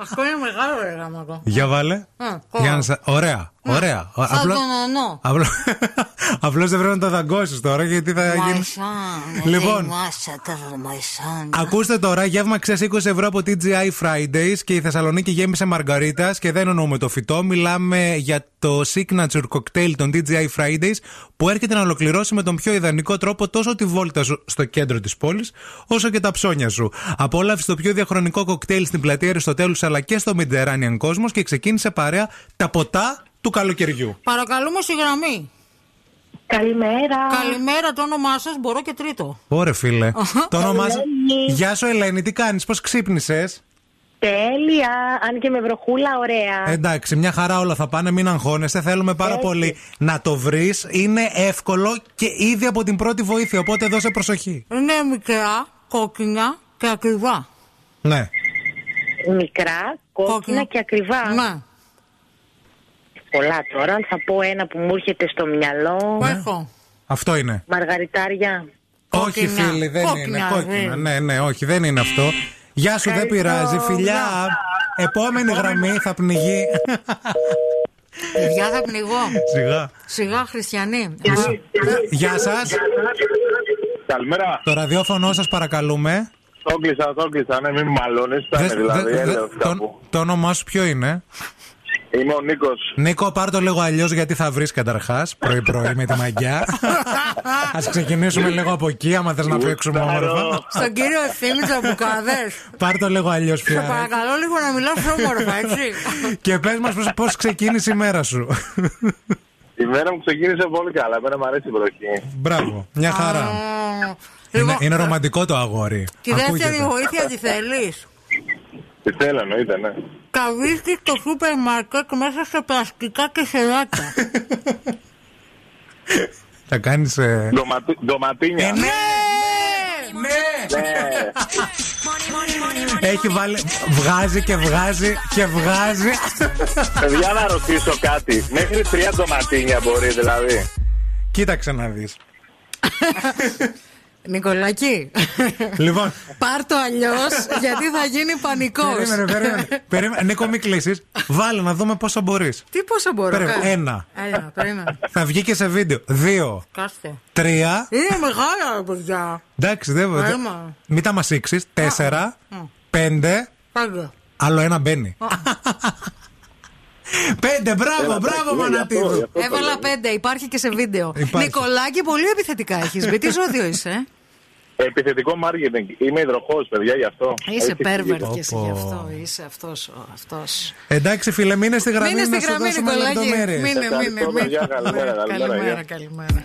Αυτό είναι μεγάλο ρε γάμο Για βάλε. Α, Για να σα- Ωραία, ωραία. Σαν Απλό- τον ονό. Απλό... [laughs] Απλώς δεν πρέπει να τα δαγκώσεις τώρα γιατί θα γίνει. Μαϊσάν. Λοιπόν. Μάσα τα μαϊσάν. Ακούστε τώρα, γεύμα ξέρεις 20 ευρώ από TGI Fridays και η Θεσσαλονίκη γέμισε μαργαρίτας και δεν εννοούμε το φυτό. Μιλάμε για το signature cocktail των TGI Fridays που έρχεται να ολοκληρώσει με τον πιο ιδανικό τρόπο τόσο τη βόλτα σου στο κέντρο της πόλης όσο και τα ψώνια σου. Απόλαυσε το πιο διαχρονικό κοκτέιλ στην πλατεία Αριστοτέλους αλλά και στο Mediterranean Cosmos και ξεκίνησε παρέα τα ποτά του καλοκαιριού. Παρακαλούμε στη γραμμή. Καλημέρα. Καλημέρα, το όνομά σας μπορώ και τρίτο. Ωρε φίλε. το όνομά σου. Ελένη. Γεια σου, Ελένη, τι κάνεις, πώς ξύπνησες; Τέλεια. Αν και με βροχούλα, ωραία. Εντάξει, μια χαρά όλα θα πάνε, μην αγχώνεσαι. Θέλουμε πάρα Έτσι. πολύ να το βρεις. Είναι εύκολο και ήδη από την πρώτη βοήθεια, οπότε δώσε προσοχή. Είναι μικρά, κόκκινα και ακριβά. Ναι. Μικρά, κόκκινα και ακριβά. Ναι. Πολλά τώρα. Αν θα πω ένα που μου έρχεται στο μυαλό. Έχω. Αυτό είναι. Μαργαριτάρια. Όχι, φίλοι, δεν είναι. Κόκκινα. Ναι, ναι, όχι, δεν είναι αυτό. Γεια σου, δεν πειράζει. Φιλιά. Επόμενη γραμμή θα πνιγεί. Παιδιά θα πνιγώ. Σιγά. Σιγά, χριστιανοί. Γεια σας. Καλημέρα. Το ραδιόφωνο σας παρακαλούμε. Το κλείσα, το κλείσα. Ναι, μην μαλώνεις. Ήταν Δες- δηλαδή. δε- δε- έλεος το, κάπου. το όνομά σου ποιο είναι; Είμαι ο Νίκος. Νίκο, πάρ το λίγο αλλιώς γιατί θα βρεις καταρχάς πρωί-πρωί με τη μαγιά. [laughs] Α ξεκινήσουμε λίγο από εκεί, άμα θες να παίξουμε όμορφα. Στον κύριο Ευθύμη Τζαμπουκάδες. Πάρ το λίγο αλλιώς Σε πια. παρακαλώ λίγο να μιλάς όμορφα, έτσι. [laughs] Και πες μας πώς ξεκίνησε η μέρα σου. Η μέρα μου ξεκίνησε πολύ καλά. Εμένα μου αρέσει η βροχή. Μπράβο, μια χαρά. Α, Είναι, Λοιπόν, είναι ρομαντικό το αγόρι. Τη δεύτερη Ακούγεται. βοήθεια τη θέλεις. Τι θέλω, εννοείται, ναι. Τα βρίσκεις στο σούπερ μάρκετ μέσα σε πλαστικά και σελάτα. [laughs] Θα κάνεις. Ε... Ντοματι- Ντοματίνια. ναι! Ναι. Έχει βάλει. Βγάζει και βγάζει και βγάζει. Παιδιά, να ρωτήσω κάτι. Μέχρι τρία ντοματίνια μπορεί δηλαδή. Κοίταξε να δεις. [laughs] Νικολάκη, Λοιπόν, πάρ το αλλιώς γιατί θα γίνει πανικός. περίμενε, περίμενε. περίμενε. Νίκο, μην κλείσει. Βάλε να δούμε πόσο μπορείς. Τι πόσο μπορώ. Περίμενε. κάτσε. Ένα. Ένα, περίμενε. Θα βγει και σε βίντεο. Δύο. Κάστε. Τρία. Είναι μεγάλα, ρε παιδιά. Εντάξει, δεν δεν- Έμα. Μην τα μασίξεις. Τέσσερα. Πέντε. Πάντα. Άλλο ένα μπαίνει. Πέντε, μπράβο, μπράβο, Μανατίδου. Έβαλα πέντε, υπάρχει και σε βίντεο. Υπάρχει. Νικολάκη, πολύ επιθετικά έχεις μπει. Τι ζώδιο είσαι, ε; Επιθετικό marketing. Είμαι υδροχός, παιδιά, γι' αυτό. Είσαι Έτσι πέρβερ εξηγώ. και εσύ γι' αυτό. Είσαι αυτός. Αυτός. Εντάξει, φίλε, μείνε στη γραμμή Μείνε στη να σου γραμμή, δώσουμε Νικολάκη. λεπτομέρειες. Μείνε, μείνε, Ευχαριστώ, μείνε. παιδιά. Καλημέρα, καλημέρα,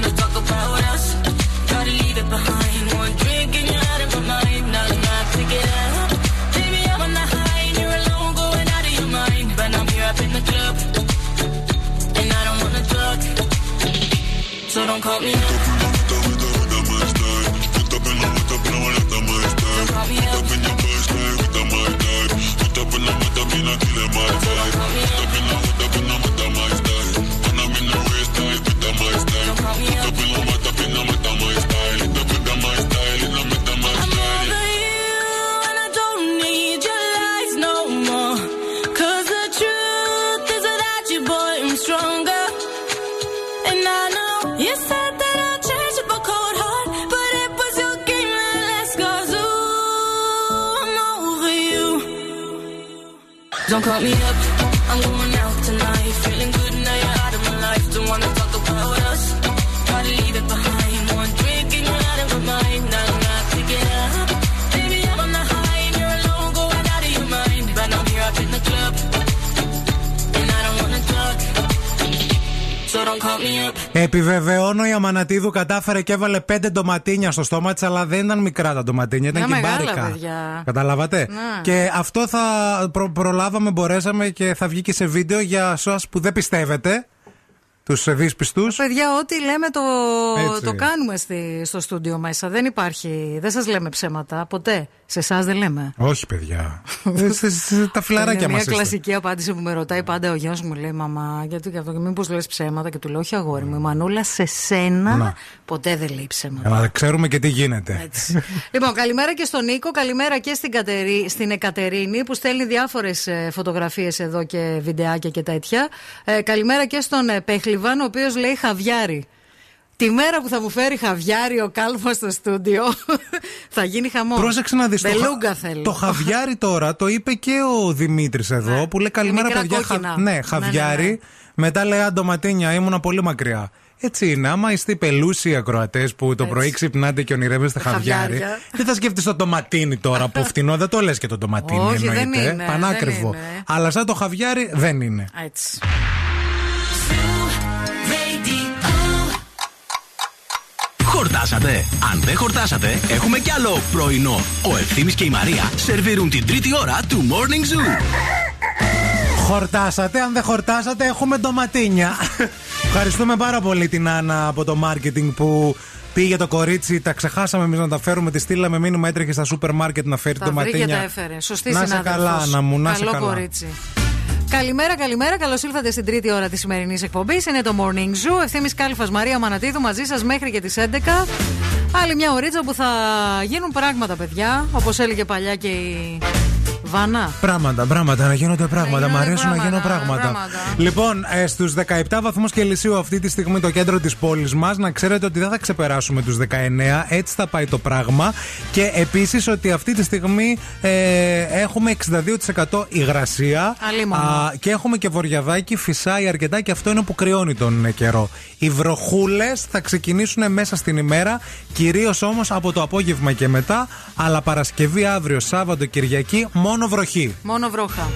wanna talk about us. Gotta leave it behind. One drink and you're out of my mind. Not enough to get up. Baby, I'm on the high and you're alone, going out of your mind. But I'm here up in the club, and I don't wanna talk. So don't call me up. Stronger, Don't call me up, Επιβεβαιώνω η Αμανατίδου κατάφερε και έβαλε πέντε ντοματίνια στο στόμα της, αλλά δεν ήταν μικρά τα ντοματίνια, ήταν Μια και μεγάλα, μπάρικα. παιδιά. Καταλάβατε; Ναι. Και αυτό θα προ- προλάβαμε, μπορέσαμε και θα βγει και σε βίντεο για εσάς που δεν πιστεύετε. Τους δύσπιστου. Παιδιά, ό,τι λέμε το, Έτσι. το κάνουμε στη, στο στούντιο μέσα. Δεν υπάρχει. Δεν σας λέμε ψέματα. Ποτέ. Σε εσάς δεν λέμε. Όχι, παιδιά. Ε, σε- σε- τα φιλαράκια Είναι μας. μια κλασική απάντηση που με ρωτάει πάντα ο γιος μου. Λέει Μαμά, γιατί και αυτό και μήπως λες ψέματα. Και του λέω Όχι, αγόρι μου. Η Μανούλα σε σένα Να. ποτέ δεν λέει ψέματα. Για να ξέρουμε και τι γίνεται. Έτσι. λοιπόν, καλημέρα και στον Νίκο, καλημέρα και στην, Κατερί, στην Εκατερίνη που στέλνει διάφορες φωτογραφίες εδώ και βιντεάκια και τέτοια. Ε, καλημέρα και στον ε, Πέχλιβαν, ο οποίος λέει Χαβιάρι. Τη μέρα που θα μου φέρει χαβιάρι ο κάλφα στο στούντιο [laughs] θα γίνει χαμό. Πρόσεξε να δεις. Μπελούγκα θέλω. Το χαβιάρι τώρα το είπε και ο Δημήτρης εδώ που λέει καλημέρα μικρά παιδιά. κόκκινα. Ναι, Ναι, χαβιάρι. ναι, ναι. Μετά λέει αντοματίνια, ήμουνα πολύ μακριά. Έτσι είναι. Άμα είστε οι πελούσιοι ακροατές που το πρωί ξυπνάτε και ονειρεύεστε χαβιάρι, Χαβιάρια. δεν θα σκεφτείς το ντοματίνι τώρα από [laughs] φτηνό. δεν το λες και το ντοματίνι. Όχι, δεν εννοείται. είναι, Πανάκριβο. δεν είναι. Αλλά σαν το χαβιάρι δεν είναι. Έτσι. Χορτάσατε. Αν δεν χορτάσατε, έχουμε κι άλλο πρωινό. Ο Ευθύμης και η Μαρία σερβίρουν την τρίτη ώρα του Morning Zoo. Χορτάσατε. Αν δεν χορτάσατε, έχουμε ντοματίνια. Ευχαριστούμε πάρα πολύ την Άννα από το marketing που πήγε το κορίτσι. Τα ξεχάσαμε εμείς να τα φέρουμε. Τη στείλαμε μήνυμα, έτρεχε στα σούπερ μάρκετ να φέρει Τα βρήκε, ντοματίνια. τα έφερε. Σωστή Να σε συνάδελφος. καλά, Άννα μου, να σε Καλό καλά. κορίτσι. Καλημέρα, καλημέρα. Καλώς ήλθατε στην τρίτη ώρα της σημερινής εκπομπής. Είναι το Morning Zoo. Ευθύνη Κάλφα Μαρία Μανατίδου μαζί σας μέχρι και τις 11. Άλλη μια ωρίτσα που θα γίνουν πράγματα, παιδιά. Όπως έλεγε παλιά και η Βάνα. Πράγματα, πράγματα, να γίνονται πράγματα. Μ' γίνονται αρέσουν να γίνουν πράγματα, πράγματα. πράγματα. Λοιπόν, ε, στους 17 βαθμούς Κελσίου αυτή τη στιγμή το κέντρο της πόλης μας, να ξέρετε ότι δεν θα ξεπεράσουμε τους 19. Έτσι θα πάει το πράγμα. Και επίσης ότι αυτή τη στιγμή ε, έχουμε 62% υγρασία. Αλίμονο. Α, και έχουμε και βορειαδάκι, φυσάει αρκετά και αυτό είναι που κρυώνει τον ε, καιρό. Οι βροχούλες θα ξεκινήσουν μέσα στην ημέρα, κυρίως όμως από το απόγευμα και μετά. Αλλά Παρασκευή, αύριο, Σάββατο, Κυριακή, μόνο βροχή. Μόνο βρόχα.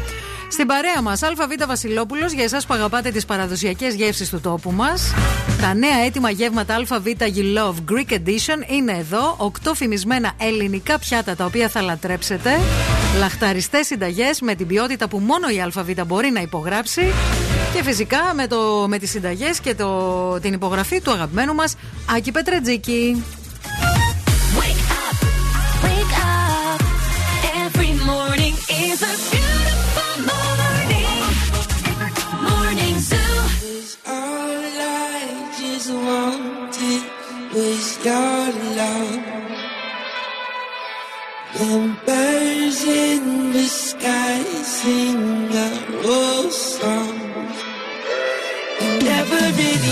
Στην παρέα μας, ΑΒ Βασιλόπουλος, για εσάς που αγαπάτε τις παραδοσιακές γεύσεις του τόπου μας. Τα νέα έτοιμα γεύματα ΑΒ You Love Greek Edition είναι εδώ. Οκτώ φημισμένα ελληνικά πιάτα τα οποία θα λατρέψετε. Λαχταριστές συνταγές με την ποιότητα που μόνο η ΑΒ μπορεί να υπογράψει. Και φυσικά με, το, με τις συνταγές και το, την υπογραφή του αγαπημένου μας Άκη Πετρετζίκη. Morning is a beautiful morning. Morning Zoo. All I just wanted was your love. And birds in the sky sing a old song. Never really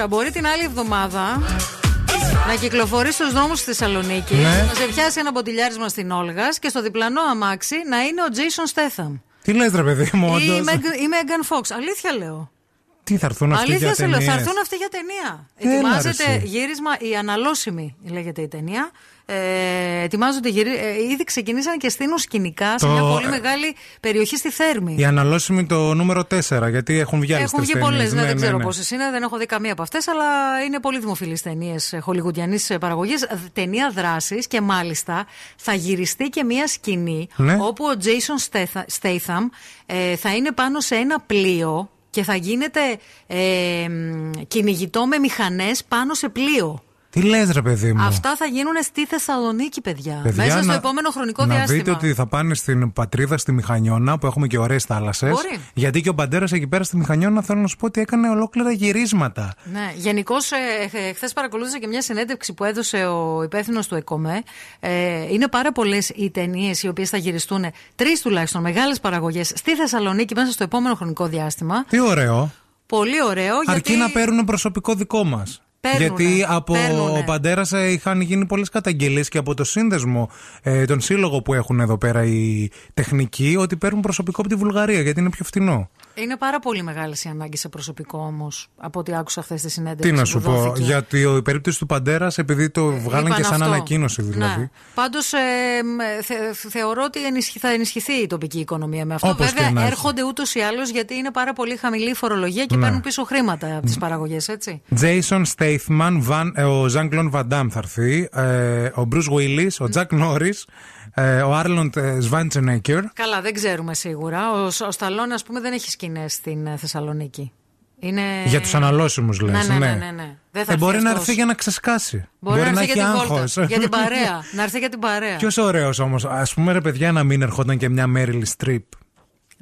να δει τώρα. Μπορεί την άλλη εβδομάδα να κυκλοφορεί στους δρόμους της Θεσσαλονίκης, Ναι. να σε πιάσει ένα μποτιλιάρισμα στην Όλγας και στο διπλανό αμάξι να είναι ο Jason Statham. Τι λες, ρε παιδί μου, Ή η όντως; Meg- η Megan Fox. Αλήθεια λέω. Τι θα έρθουν αυτοί Αλήθεια για σε λέω, θα ταινίες; έρθουν αυτοί για ταινία. Έλα, Ετοιμάζεται ρε εσύ. γύρισμα, η Αναλώσιμη λέγεται η ταινία. Ε, ετοιμάζονται γυρί... ε, ήδη ξεκινήσαν και στείλουν σκηνικά σε Το- μια πολύ μεγάλη περιοχή στη Θέρμη. Η αναλώσιμη το νούμερο 4, γιατί έχουν βγει άλλες Έχουν βγει πολλές, ναι, δεν ξέρω πόσες είναι, δεν έχω δει καμία από αυτές, αλλά είναι πολύ δημοφιλείς ταινίες χολιγουντιανής παραγωγής. Ταινία δράσης και μάλιστα θα γυριστεί και μία σκηνή Ναι. όπου ο Jason Statham- Statham ε, θα είναι πάνω σε ένα πλοίο και θα γίνεται ε, μ, κυνηγητό με μηχανές πάνω σε πλοίο. Τι λες, ρε παιδί μου; Αυτά θα γίνουν στη Θεσσαλονίκη, παιδιά. Παιδιά, μέσα στο να- επόμενο χρονικό να διάστημα. δείτε ότι θα πάνε στην πατρίδα στη Μηχανιώνα που έχουμε και ωραίες θάλασσες. Μπορεί. Γιατί και ο Παντέρα εκεί πέρα στη Μηχανιώνα θέλω να σου πω ότι έκανε ολόκληρα γυρίσματα. Ναι, γενικώς ε, χθες παρακολούθησα και μια συνέντευξη που έδωσε ο υπεύθυνος του ΕΚΟΜΕ. Ε, είναι πάρα πολλές οι ταινίες οι οποίες θα γυριστούν, τρεις τουλάχιστον μεγάλες παραγωγές στη Θεσσαλονίκη μέσα στο επόμενο χρονικό διάστημα. Τι ωραίο. Πολύ ωραίο. Αρκεί γιατί... να παίρνουν προσωπικό δικό μας. Παίρνουνε, Γιατί από παίρνουνε. ο Παντέρα είχαν γίνει πολλές καταγγελίες και από το σύνδεσμο, ε, τον σύλλογο που έχουν εδώ πέρα οι τεχνικοί, ότι παίρνουν προσωπικό από τη Βουλγαρία γιατί είναι πιο φτηνό. Είναι πάρα πολύ μεγάλες οι ανάγκες σε προσωπικό όμως, από ό,τι άκουσα χθε στη συνέντευξη. Τι να που σου πω, δόθηκε. γιατί η περίπτωση του Παντέρας, επειδή το βγάλαν Είπαν και σαν αυτό. ανακοίνωση δηλαδή. Ναι. Πάντως ε, μ, θε- θεωρώ ότι ενισχυ- θα ενισχυθεί η τοπική οικονομία με αυτό. Όπως και Βέβαια, να έχει. έρχονται ούτως ή άλλως γιατί είναι πάρα πολύ χαμηλή η φορολογία και Ναι. παίρνουν πίσω χρήματα από τις παραγωγές, έτσι. Jason Statham, Van, ε, ο Jean-Claude Van Damme θα έρθει, ε, ο Bruce Willis, ο Jack Norris, ε, ο Arnold ε, Schwarzenegger. Καλά, δεν ξέρουμε σίγουρα. Ο, ο Σταλόν, ας πούμε, δεν έχει σκηνές στην ε, Θεσσαλονίκη. Είναι... Για τους αναλώσιμους, λες. Ναι, ναι, ναι, ναι, ναι. Δεν θα Ε, μπορεί έρθει να αυτός. έρθει για να ξεσκάσει. Μπορεί, να έρθει έχει για την άγχος. βόλτα. για την παρέα. [laughs] να έρθει για την παρέα. Ποιος ωραίος όμως. Α πούμε, ρε παιδιά, να μην ερχόταν και μια Meryl Streep.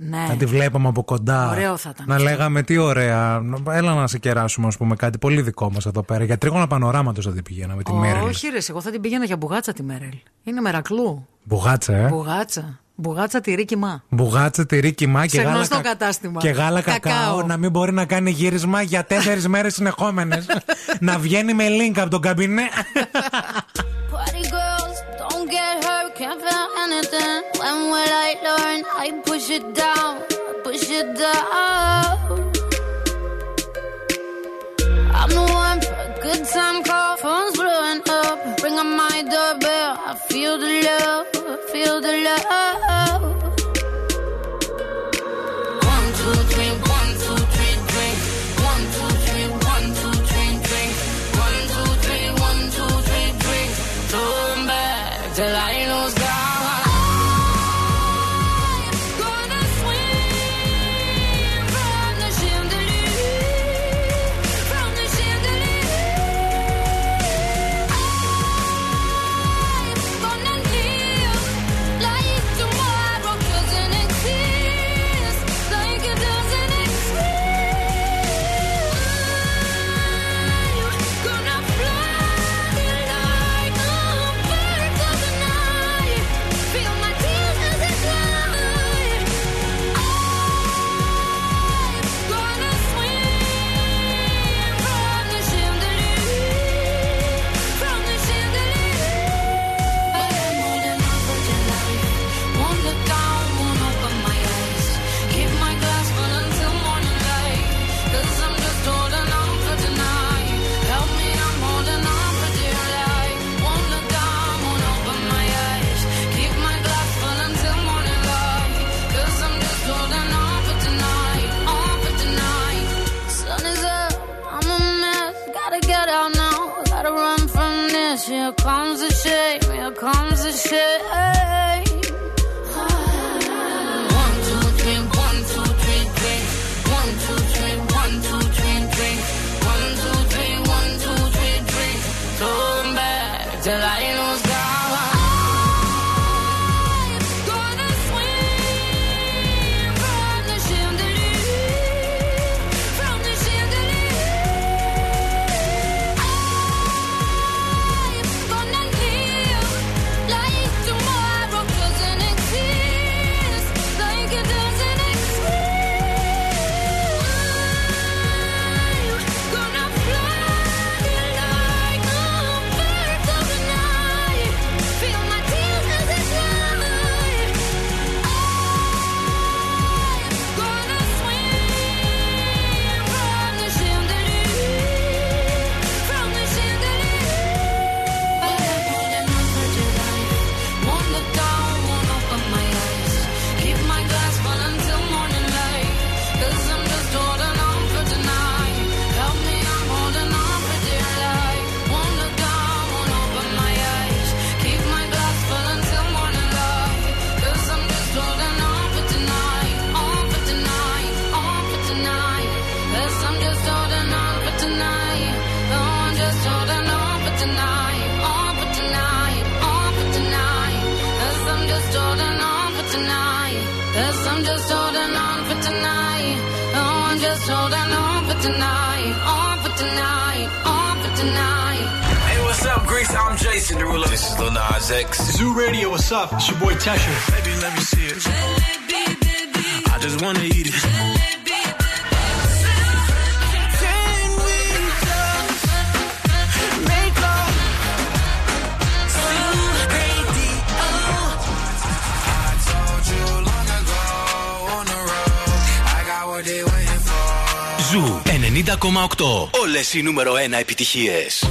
Ναι. Να τη βλέπαμε από κοντά. Ωραίο θα ήταν Να αυτό. λέγαμε τι ωραία. Έλα να σε κεράσουμε, ας πούμε, κάτι πολύ δικό μας εδώ πέρα. Για τρίγωνα πανοράματος θα την πηγαίναμε τη Meryl. Όχι, ρε, εγώ θα την πήγαινα για μπουγάτσα τη Μέρελ. Είναι μερακλού. Μπουγάτσα, ε; Μπουγάτσα. Μπουγάτσα τυρί κοιμά. Μπουγάτσα, τυρί, κοιμά και Σε γάλα, γνωστό κα- κατάστημα. και γάλα κακάο. Κακάο. Να μην μπορεί να κάνει γύρισμα για τέσσερις μέρες συνεχόμενες. [laughs] να βγαίνει με link από τον καμπινέ. [laughs] can't feel anything. When will I learn? I push it down, push it down. I'm the one for a good time call, phone's blowing up. Ring on my doorbell, I feel the love, I feel the love. Here comes the shame. Here comes the shame. What's up? It's your boy Tesha. Baby, Όλες οι νούμερο 1 επιτυχίες.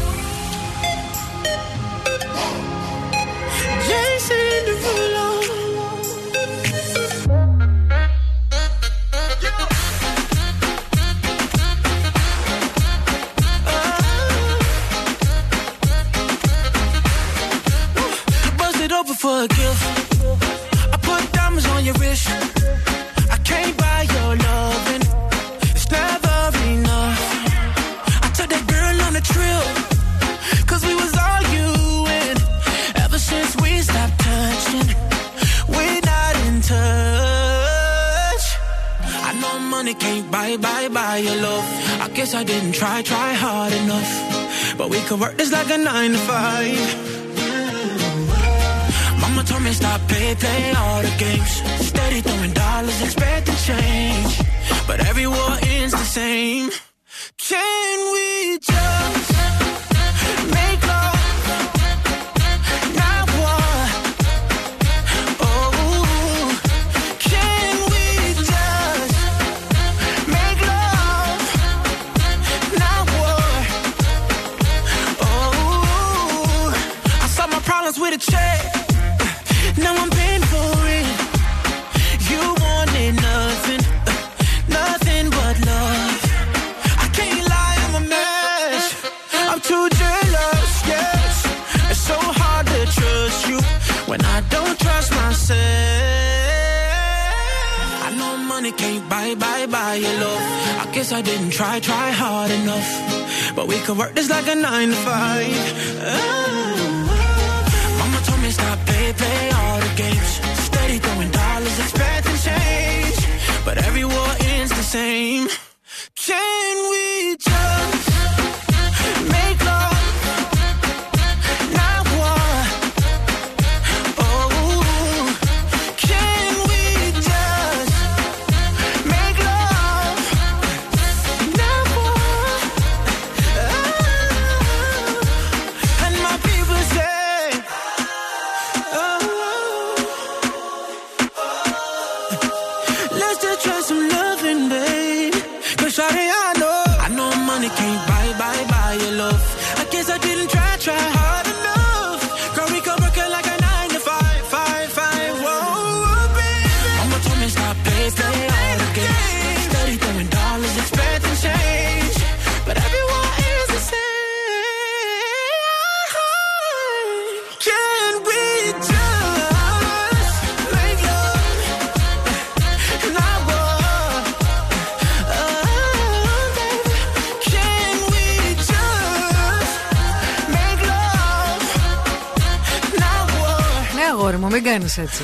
δεν κάνεις έτσι.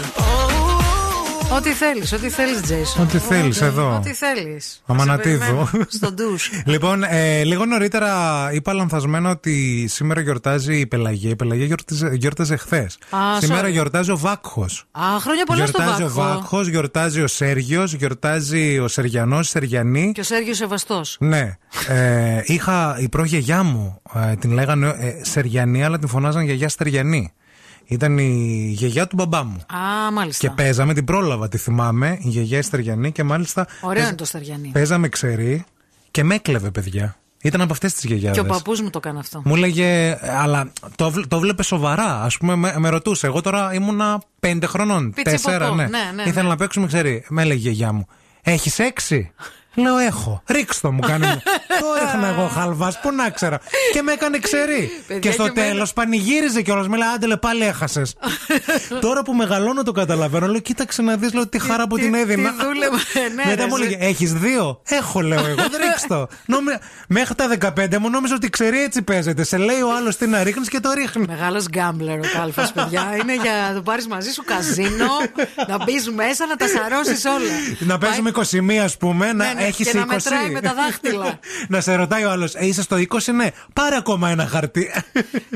Ό,τι θέλεις, ό,τι θέλεις, Τζέισον. Ό,τι θέλεις εδώ. Ό,τι θέλεις. Αμανατίδου. Στο ντους. [laughs] Λοιπόν, ε, λίγο νωρίτερα είπα λανθασμένο ότι σήμερα γιορτάζει η Πελαγία. Η Πελαγία γιορτάζε, γιορτάζε χθες. Σήμερα γιορτάζει ο Βάκχος. Α, χρόνια πολλά γιορτάζει στο Βάκχο. Γιορτάζει ο Βάκχο, γιορτάζει ο Σέργιος, γιορτάζει ο Σεριανό, Σεριανή. Και ο Σέργιος Σεβαστός. Ναι. Ε, είχα η προγιαγιά μου, ε, την λέγανε ε, Σεριανή, αλλά την φωνάζαν γιαγιά Στεριανή. Ήταν η γιαγιά του μπαμπά μου. Α, μάλιστα. Και παίζαμε, την πρόλαβα, τη θυμάμαι, η γιαγιά Στεριανή και μάλιστα. Ωραίο είναι το Στεριανή. Παίζαμε ξερή και με έκλεβε, παιδιά. Ήταν από αυτές τις γιαγιάδες. Και ο παππούς μου το έκανε αυτό. Μου λέγε, αλλά το, το βλέπε σοβαρά. Α πούμε, με, με, ρωτούσε. Εγώ τώρα ήμουνα πέντε χρονών. Τέσσερα, ναι. ναι. Ναι. Ήθελα ναι. να παίξουμε, ξέρει. Με έλεγε η γιαγιά μου. Έχεις έξι; Λέω έχω. Ρίξτο μου κάνει. [laughs] το ρίχνα εγώ χαλβάς, πού να ξέρω. Και με έκανε ξερή. Παιδιά, και στο και εμένα. τέλος πανηγύριζε κιόλας. Με λέει, άντελε, πάλι έχασες. [laughs] Τώρα που μεγαλώνω το καταλαβαίνω, λέω, κοίταξε να δεις τι χαρά που τι- την έδινα. τι δούλευα. [laughs] Ναι, Μετά ρε, μου εσύ. έλεγε, έχεις δύο; Έχω, λέω εγώ. Δεν ρίξτο. Νόμι- Μέχρι τα 15 μου νόμιζα ότι ξέρει έτσι παίζεται. Σε λέει ο άλλος τι να ρίχνεις και το ρίχνεις. Μεγάλος γκάμπλερ ο Κάλφας, παιδιά. Είναι για να το πάρεις μαζί σου καζίνο, να μπεις μέσα, να τα σαρώσεις όλα. Να παίζουμε 21, ας πούμε, να Ναι, ναι, έχεις και 20. να μετράει με τα δάχτυλα. [laughs] να σε ρωτάει ο άλλος, ε, είσαι στο 20, ναι. Πάρε ακόμα ένα χαρτί.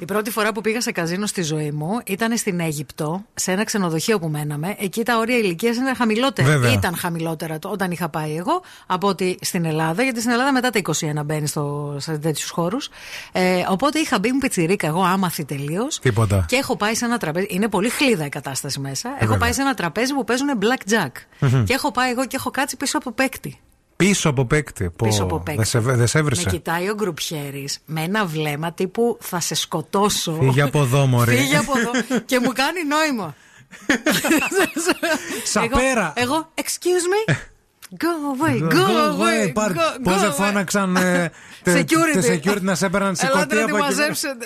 Η πρώτη φορά που πήγα σε καζίνο στη ζωή μου ήταν στην Αίγυπτο, σε ένα ξενοδοχείο που μέναμε. Εκεί τα όρια ηλικίας είναι χαμηλότερα. Βέβαια. Ήταν χαμηλότερα το- όταν είχα πάει εγώ από ότι στην Ελλάδα, γιατί στην Ελλάδα μετά τα 21 μπαίνει στο- σε τέτοιους χώρους. Ε, οπότε είχα μπει μου πιτσιρίκα, εγώ άμαθη τελείως. Τίποτα. Και έχω πάει σε ένα τραπέζι. Είναι πολύ χλίδα η κατάσταση μέσα. έχω βέβαια. πάει σε ένα τραπέζι που παίζουν blackjack. Μμμ. και έχω πάει εγώ και έχω κάτσει πίσω από παίκτη. Πίσω από παίκτη. Πω, Πίσω από παίκτη. Δεν σε, δεν σε Με έβρισε. κοιτάει ο γκρουπιέρη με ένα βλέμμα τύπου θα σε σκοτώσω. Φύγε από εδώ, μωρέ. Φύγε από εδώ. και μου κάνει νόημα. Σαπέρα. Εγώ, εγώ, excuse me. Go away, go, away. πάρ- go- Πώς go δεν away. φώναξαν ε, τε- Security. τε security να σε έπαιρναν Ελάτε σηκωτή να τη από εκεί. μαζέψετε.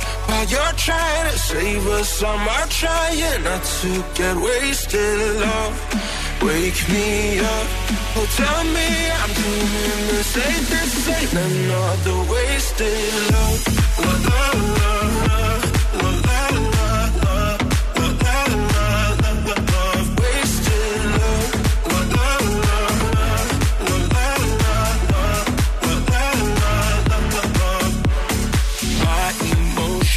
While you're trying to save us, I'm trying not to get wasted love. Wake me up, oh tell me I'm same. This ain't another wasted love. La, la, la,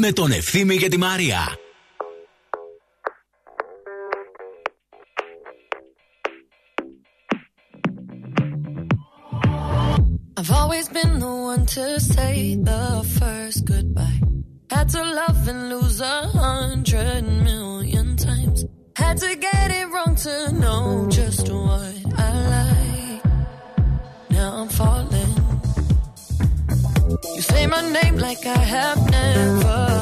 με τον Ευθύμη και τη Μαρία. I've always been the one to say the first goodbye. Had to love and lose a hundred million times. Had to get it wrong to know say my name like I have never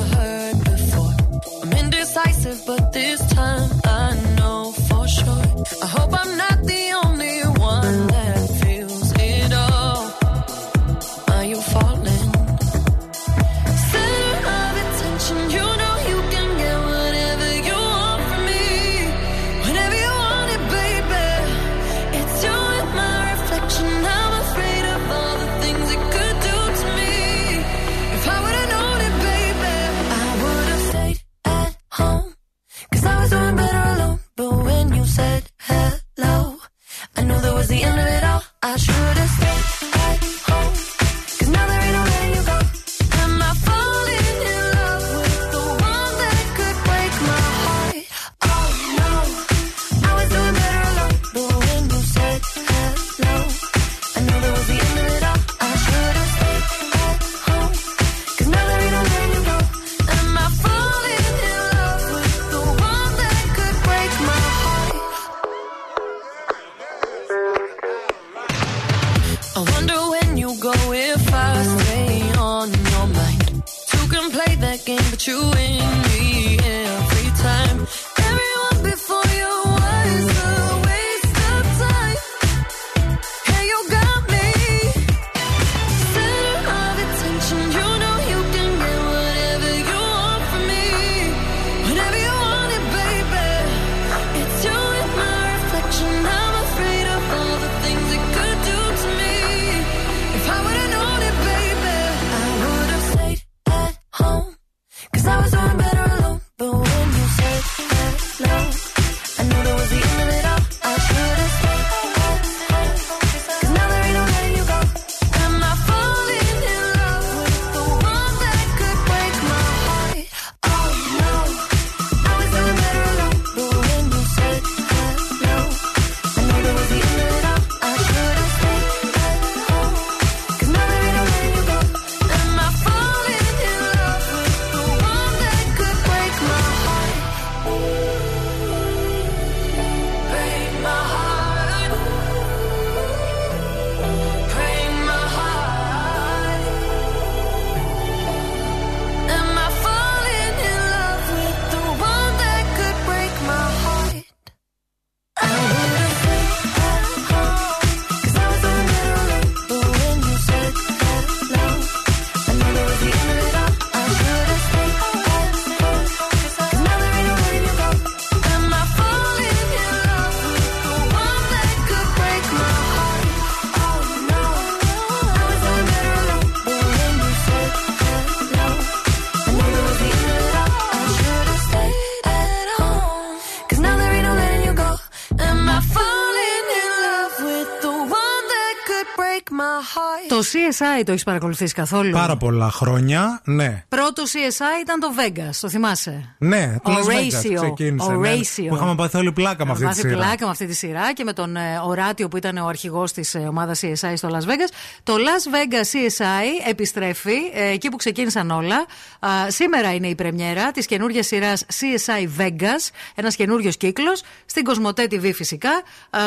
CSI το έχεις παρακολουθήσει καθόλου; Πάρα πολλά χρόνια, ναι. Πρώτο CSI ήταν το Vegas, το θυμάσαι; Ναι, το Ο Las Vegas Ratio. ξεκίνησε. Ο ναι. Ratio. Που είχαμε πάθει όλη πλάκα με αυτή τη Μάθει σειρά. πλάκα με αυτή τη σειρά και με τον ε, Οράτιο που ήταν ο αρχηγός της ε, ομάδας CSI στο Las Vegas. Το Las Vegas CSI επιστρέφει ε, εκεί που ξεκίνησαν όλα. Α, σήμερα είναι η πρεμιέρα της καινούργιας σειράς CSI Vegas, ένας καινούριος κύκλος, στην Κοσμοτέ TV φυσικά, α,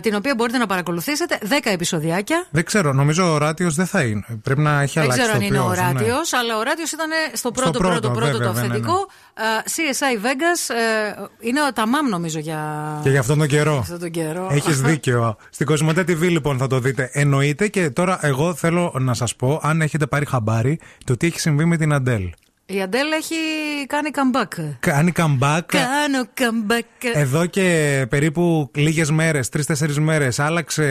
την οποία μπορείτε να παρακολουθήσετε. 10 επεισοδιάκια. Δεν ξέρω, νομίζω ο Ράτιο δεν θα είναι. Πρέπει να έχει Δεν αλλάξει ξέρω αν το είναι ο ποιός, ναι. Ράτιο, αλλά ο Ράτιο ήταν στο πρώτο, πρώτο, πρώτο, πρώτο, βέβαια, το ναι, ναι, ναι. αυθεντικό. Α, CSI Vegas ε, είναι ο Ταμάμ νομίζω για. Και για αυτόν τον καιρό. αυτόν τον καιρό. Έχεις [laughs] δίκιο. Στην Κοσμοτέ TV λοιπόν θα το δείτε. Εννοείται και τώρα εγώ θέλω να σας πω, αν έχετε πάρει χαμπάρι, το τι έχει συμβεί με την Αντέλ. Η Αντέλ έχει κάνει comeback. Κάνει comeback. Κάνω comeback. Εδώ και περίπου λίγες μέρες, τρει-τέσσερι μέρες, άλλαξε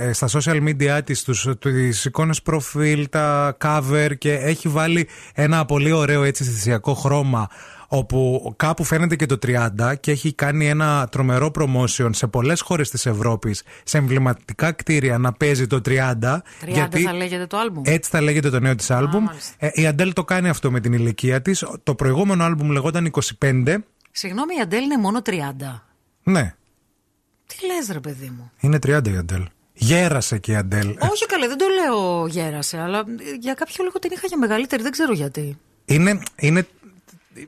ε, στα social media της τις εικόνες προφίλ, τα cover και έχει βάλει ένα πολύ ωραίο έτσι αισθησιακό χρώμα. Όπου κάπου φαίνεται και το 30 και έχει κάνει ένα τρομερό promotion σε πολλές χώρες της Ευρώπης σε εμβληματικά κτίρια να παίζει το 30. 30 θα λέγεται το άλμπουμ. Έτσι θα λέγεται το νέο της άλμπουμ. Ε, η Αντέλ το κάνει αυτό με την ηλικία της. Το προηγούμενο άλμπουμ λεγόταν 25. Συγγνώμη, η Αντέλ είναι μόνο 30. Ναι, Τι λες ρε παιδί μου; είναι 30 η Αντέλ. Γέρασε και η Αντέλ. Όχι καλέ, δεν το λέω γέρασε, αλλά για κάποιο λόγο την είχα για μεγαλύτερη, δεν ξέρω γιατί. Είναι, είναι,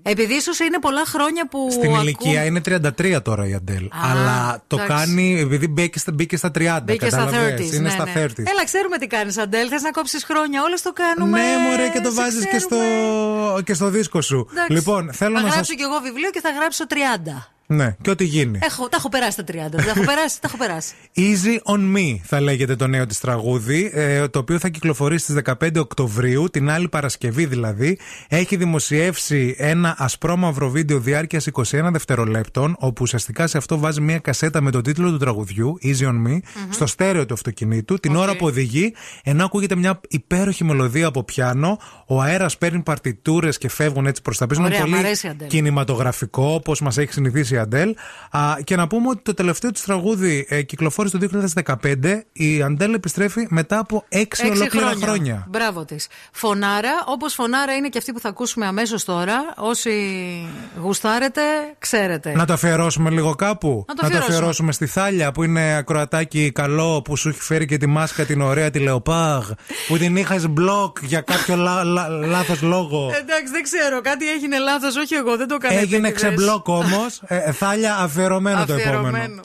Επειδή ίσως είναι πολλά χρόνια που. στην ακού- ηλικία είναι 33 τώρα η Αντέλ. αλλά το εντάξει. κάνει επειδή μπήκε στα, μπήκε στα 30. Μπήκε στα 30. κατάλαβες. Είναι ναι, στα ναι. 30. Έλα, ξέρουμε τι κάνεις, Αντέλ. Θες να κόψεις χρόνια. Όλες το κάνουμε. Ναι, μωρέ, και το σε βάζεις και στο, ξέρουμε. και στο δίσκο σου. Εντάξει. Λοιπόν, θέλω θα να σα. γράψω κι εγώ βιβλίο και θα γράψω 30. Ναι, και ό,τι γίνει. Έχω, τα έχω περάσει τα 30. Τα έχω περάσει, τα έχω περάσει. Easy on Me θα λέγεται το νέο της τραγούδι, ε, το οποίο θα κυκλοφορήσει στις 15 Οκτωβρίου, την άλλη Παρασκευή δηλαδή. Έχει δημοσιεύσει ένα ασπρόμαυρο βίντεο διάρκειας 21 δευτερολέπτων, όπου ουσιαστικά σε αυτό βάζει μια κασέτα με το τίτλο του τραγουδιού, Easy on Me, στο στέρεο του αυτοκινήτου, την ώρα που οδηγεί, ενώ ακούγεται μια υπέροχη μελωδία από πιάνο, ο αέρας παίρνει παρτιτούρες και φεύγουν έτσι προς τα πίσω. Είναι Ωραία, μ' πολύ αρέσει η Αντέλ. κινηματογραφικό, όπως μας έχει συνηθίσει η Αντέλ. Α, και να πούμε ότι το τελευταίο της τραγούδι ε, κυκλοφόρησε το 2015. Η Αντέλ επιστρέφει μετά από 6 Έξι ολόκληρα χρόνια. Μπράβο της. Φωνάρα, όπως φωνάρα είναι και αυτή που θα ακούσουμε αμέσως τώρα. Όσοι γουστάρετε, ξέρετε. Να το αφιερώσουμε λίγο κάπου. Να το αφιερώσουμε. αφιερώσουμε στη Θάλια που είναι ακροατάκι καλό που σου έχει φέρει και τη μάσκα την ωραία τη Λεοπάγ. Που την είχα μπλοκ για κάποιο λά, λά, λάθος λόγο. Εντάξει, δεν ξέρω. Κάτι έγινε λάθος. Όχι εγώ, δεν το έκανα. Έγινε επίτηδες. ξεμπλοκ όμως. Ε, θάλια αφιερωμένο, το επόμενο.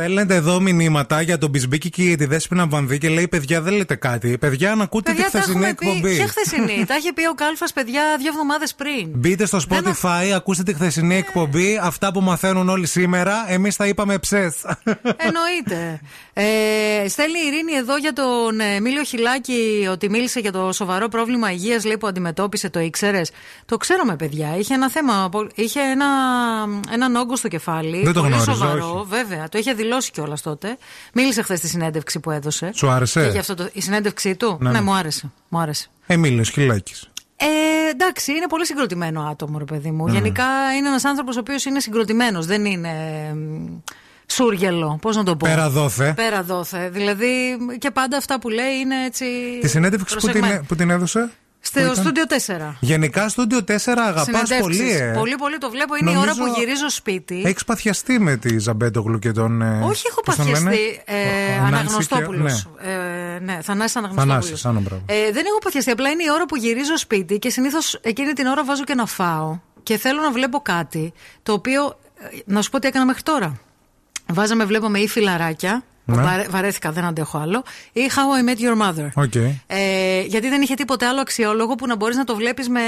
Στέλνετε εδώ μηνύματα για τον Μπισμπίκη και για τη Δέσποινα Βανδύ και λέει: Παιδιά, δεν λέτε κάτι. Παιδιά, αν ακούτε τη Παιδιά, τα χθεσινή έχουμε πει. εκπομπή. Ποια χθεσινή. [laughs] τα είχε πει ο Κάλφας, παιδιά, δύο εβδομάδες πριν. Μπείτε στο Spotify, ακούστε τη χθεσινή εκπομπή. Αυτά που μαθαίνουν όλοι σήμερα, εμείς τα είπαμε ψε. Εννοείται. [laughs] Ε, στέλνει η Ειρήνη εδώ για τον ε, Μίλιο Χιλάκη ότι μίλησε για το σοβαρό πρόβλημα υγείας που αντιμετώπισε. Το ήξερες; Το ξέραμε, παιδιά. Είχε ένα θέμα. Είχε ένα, έναν όγκο στο κεφάλι. Δεν το πολύ γνώριζα, σοβαρό, όχι. βέβαια. Το είχε δηλώσει κιόλας τότε. Μίλησε χθες στη συνέντευξη που έδωσε. Σου άρεσε; Και γι' αυτό το, η συνέντευξή του; Ναι, Ναι, ναι. μου άρεσε. Μου άρεσε. Εμίλιο Χιλάκης. Ε, εντάξει, είναι πολύ συγκροτημένο άτομο, ρε παιδί μου. Mm. Γενικά είναι ένας άνθρωπος ο οποίος είναι συγκροτημένος. Δεν είναι μ, σούργελο. Πώς να το πω; Πέρα δόθε. Πέρα δόθε. Δηλαδή και πάντα αυτά που λέει είναι έτσι. Τη συνέντευξη που την, προσεγμένα. που την έδωσε. Στο που ήταν; στούντιο 4. Γενικά, στούντιο 4 αγαπάς Συνεντεύξεις. πολύ, ε. Πολύ, πολύ το βλέπω. Είναι η ώρα Νομίζω που γυρίζω σπίτι. Έχεις παθιαστεί με τη Ζαμπέντογλου και τον. ε, Όχι, έχω πώς τον λένε; παθιαστεί. Ε, Ο- ο Νάνση Αναγνωστόπουλος. και- Ε, ναι, Θανάσης Αναγνωστόπουλος. Θανάσης, άνω, μπράβο. Ε, δεν έχω παθιαστεί. Απλά είναι η ώρα που γυρίζω σπίτι και συνήθως εκείνη την ώρα βάζω και να φάω και θέλω να βλέπω κάτι το οποίο. ε, Να σου πω τι έκανα μέχρι τώρα. Βάζαμε, βλέπαμε ή φιλαράκια. Ναι. Βαρε- βαρέθηκα, δεν αντέχω άλλο. Ή How I Met Your Mother. OK. Ε, γιατί δεν είχε τίποτε άλλο αξιόλογο που να μπορείς να το βλέπεις με.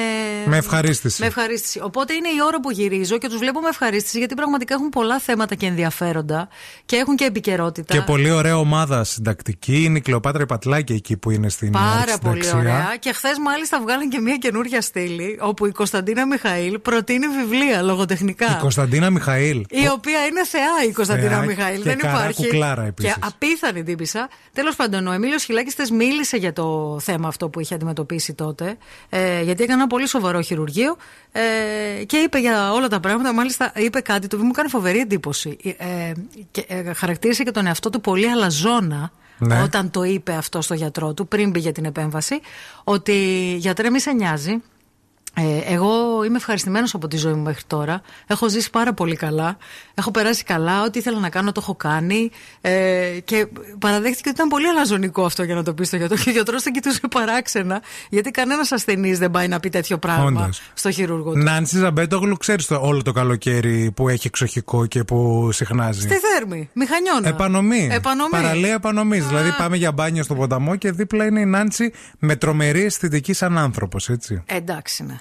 Με ευχαρίστηση. Με ευχαρίστηση. Οπότε είναι η ώρα που γυρίζω και τους βλέπω με ευχαρίστηση γιατί πραγματικά έχουν πολλά θέματα και ενδιαφέροντα και έχουν και επικαιρότητα. Και πολύ ωραία ομάδα συντακτική. Είναι η Κλεοπάτρα η Πατλάκη εκεί που είναι στην Πάρα πολύ αρχισυνταξία. ωραία. Και χθες μάλιστα βγάλαν και μια καινούργια στήλη όπου η Κωνσταντίνα Μιχαήλ προτείνει βιβλία λογοτεχνικά. Η Κωνσταντίνα Μιχαήλ. Η οποία είναι θεά η Κωνσταντίνα Θεά Μιχαήλ. και δεν καρά υπάρχει. κουκλάρα επίσης. Και απίθανη τύπισσα. Τέλος πάντων, ο Εμίλιος Χειλάκης θε μίλησε για το θέμα αυτό που είχε αντιμετωπίσει τότε. Ε, γιατί έκανε ένα πολύ σοβαρό χειρουργείο ε, και είπε για όλα τα πράγματα. Μάλιστα, είπε κάτι το οποίο μου έκανε φοβερή εντύπωση. Ε, και, ε, χαρακτήρισε και τον εαυτό του πολύ αλαζόνα. Ναι. Όταν το είπε αυτό στο γιατρό του, πριν πήγε την επέμβαση, ότι γιατρέ, μη σε νοιάζει. Ε, εγώ είμαι ευχαριστημένος από τη ζωή μου μέχρι τώρα. Έχω ζήσει πάρα πολύ καλά. Έχω περάσει καλά. Ό,τι ήθελα να κάνω το έχω κάνει. Ε, και παραδέχτηκε ότι ήταν πολύ αλαζονικό αυτό για να το πεις στο γιατρό. Και ο γιατρός τον κοιτούσε παράξενα. Γιατί κανένας ασθενής δεν πάει να πει τέτοιο πράγμα Όντως. στο χειρούργο του. Νάνση Ζαμπέντογλου, ξέρεις το όλο το καλοκαίρι που έχει εξοχικό και που συχνάζει. Στη Θέρμη, μηχανιώνα. Επανομή. Επανομή. Παραλία επανομής. Δηλαδή πάμε για μπάνιο στο ποταμό και δίπλα είναι η Νάνση με τρομερή αισθητική σαν άνθρωπος, έτσι. Ε, εντάξει, ναι.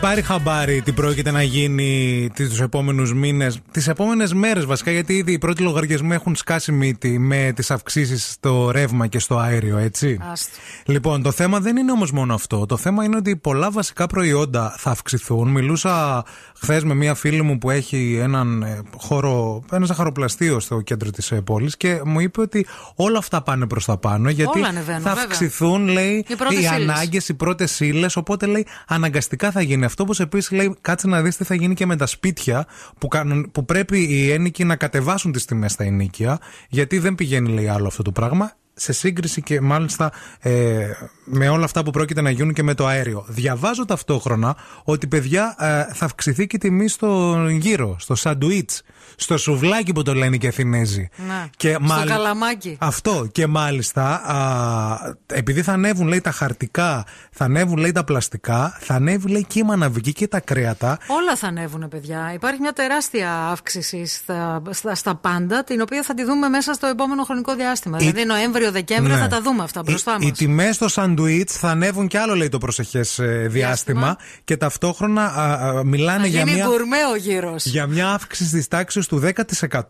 Πάρει χαμπάρι τι πρόκειται να γίνει τους επόμενους μήνες, τις επόμενες μέρες βασικά, γιατί ήδη οι πρώτοι λογαριασμοί έχουν σκάσει μύτη με τις αυξήσεις στο ρεύμα και στο αέριο, έτσι. Άστο. Λοιπόν, το θέμα δεν είναι όμως μόνο αυτό. Το θέμα είναι ότι πολλά βασικά προϊόντα θα αυξηθούν. Μιλούσα χθες με μία φίλη μου που έχει έναν ε, χώρο, ένα ζαχαροπλαστείο στο κέντρο της πόλης και μου είπε ότι όλα αυτά πάνε προς τα πάνω γιατί Όλα ανεβαίνουν, θα βέβαια. αυξηθούν, λέει, Οι πρώτες οι ύλες. ανάγκες, οι πρώτες ύλες. Οπότε λέει αναγκαστικά θα γίνει αυτό. Όπω επίση λέει, κάτσε να δεις τι θα γίνει και με τα σπίτια που, κάνουν, που πρέπει οι ένοικοι να κατεβάσουν τις τιμές στα ενίκια. Γιατί δεν πηγαίνει, λέει, άλλο αυτό το πράγμα. Σε σύγκριση και μάλιστα ε, με όλα αυτά που πρόκειται να γίνουν και με το αέριο. Διαβάζω ταυτόχρονα ότι παιδιά ε, θα αυξηθεί και η τιμή στο γύρο, στο σαντουίτς, στο σουβλάκι που το λένε και οι Αθηνέζοι. Ναι. Και Στο μάλ- καλαμάκι. αυτό και μάλιστα α, επειδή θα ανέβουν λέει τα χαρτικά, θα ανέβουν λέει τα πλαστικά, θα ανέβει λέει και η μαναβική και τα κρέατα. Όλα θα ανέβουν, παιδιά. Υπάρχει μια τεράστια αύξηση στα, στα, στα πάντα, την οποία θα τη δούμε μέσα στο επόμενο χρονικό διάστημα. Η- Δηλαδή, Νοέμβριο-Δεκέμβριο Ναι. θα τα δούμε αυτά μπροστά Οι, οι μας. τιμές στο σαντουίτς σαντουίτ θα ανέβουν κι άλλο, λέει το προσεχές διάστημα. Και ταυτόχρονα α, α, μιλάνε Θα για γίνει μια. γκουρμέ ο γύρος. Για μια αύξηση της τάξης του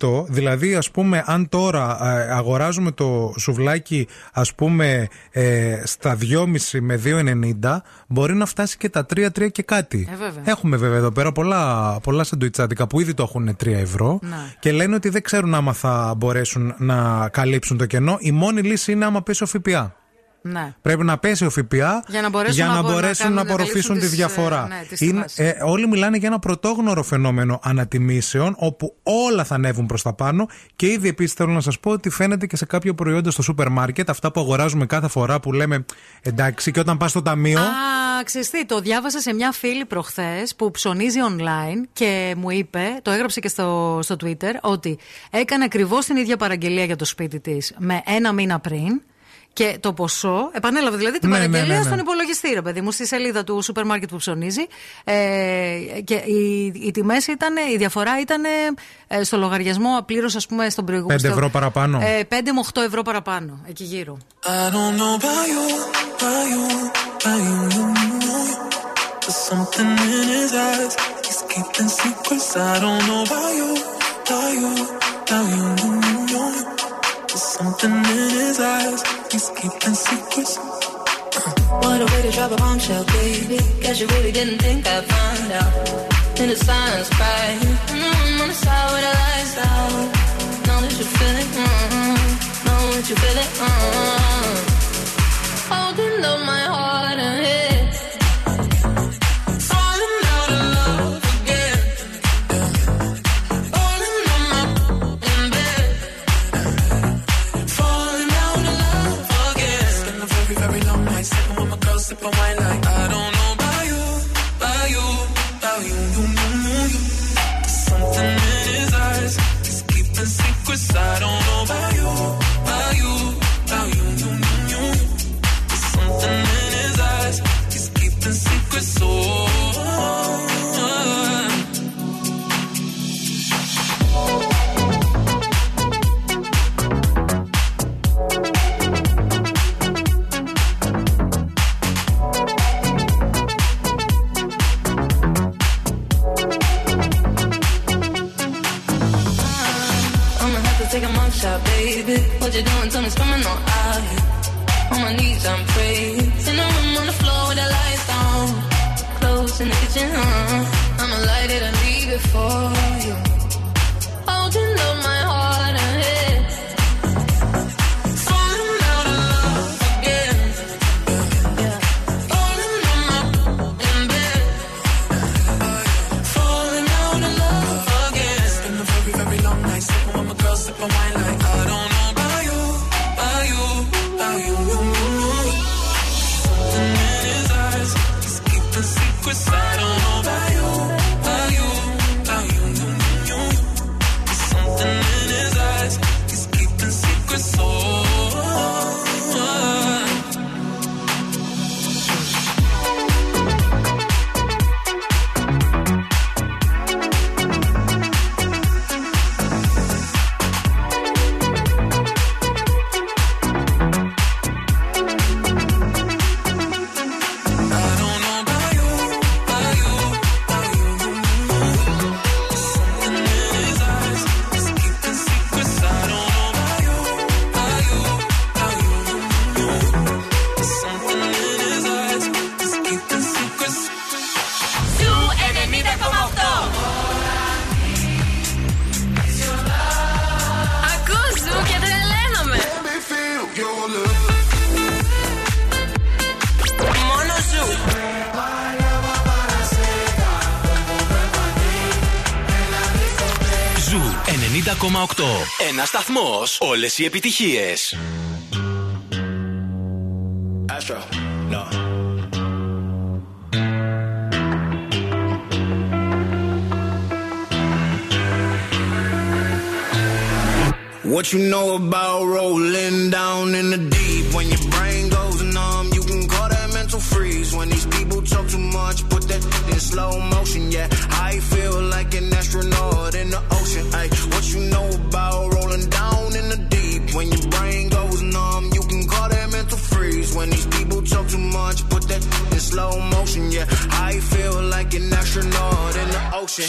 10%. Δηλαδή, ας πούμε, αν τώρα ε, αγοράζουμε το σουβλάκι, ας πούμε, ε, στα 2,5 με 2,90, μπορεί να φτάσει και τα 3-3 και κάτι. Ε, βέβαια. Έχουμε βέβαια εδώ πέρα πολλά, πολλά σαντουιτσάτικα που ήδη το έχουν 3 ευρώ Να. και λένε ότι δεν ξέρουν άμα θα μπορέσουν να καλύψουν το κενό. Η μόνη λύση είναι άμα πέσει ο ΦΠΑ. Ναι. Πρέπει να πέσει ο ΦΠΑ Για να μπορέσουν για να να, μπο- να μπορέσουν κάνουν- να να απορροφήσουν τη καλύψουν τις, διαφορά. ε, ναι, τις Είναι- τιμές. ε, όλοι μιλάνε για ένα πρωτόγνωρο φαινόμενο ανατιμήσεων, όπου όλα θα ανέβουν προς τα πάνω. Και ήδη επίσης θέλω να σας πω ότι φαίνεται και σε κάποια προϊόντα στο σούπερ μάρκετ, αυτά που αγοράζουμε κάθε φορά που λέμε εντάξει, και όταν πας στο ταμείο. Α, ξέρεις τι, το διάβασα σε μια φίλη προχθές που ψωνίζει online και μου είπε, το έγραψε και στο, στο Twitter, ότι έκανε ακριβώς την ίδια παραγγελία για το σπίτι της με ένα μήνα πριν. Και το ποσό, επανέλαβε δηλαδή την Ναι, παραγγελία ναι, ναι, ναι. στον υπολογιστή, ρε παιδί μου, στη σελίδα του σούπερ μάρκετ που ψωνίζει. Ε, και οι, οι τιμές ήταν, η διαφορά ήταν ε, στο λογαριασμό, πλήρωσε, ας πούμε, στον προηγούμενο. 5 ευρώ παραπάνω. Ε, 5 με 8 ευρώ παραπάνω, εκεί γύρω. I don't know about you, about you, about you, you, you. There's something in his eyes. He's keeping secrets. I don't know about you, about you, about you, you, you. There's something in his eyes. He's keeping secrets. What a way to drop a bombshell, baby. Guess you really didn't think I'd find out. In the silence, crying. Mm, on the side with the lights out. Know that you feel it. Mm, know that you feel it. Mm. Holding up my heart and head. Baby. What you doing? Tell me, screaming on here. On my knees, I'm praying. Ένα σταθμό. Όλε οι επιτυχίε. Astro, no. What you know about rolling down in the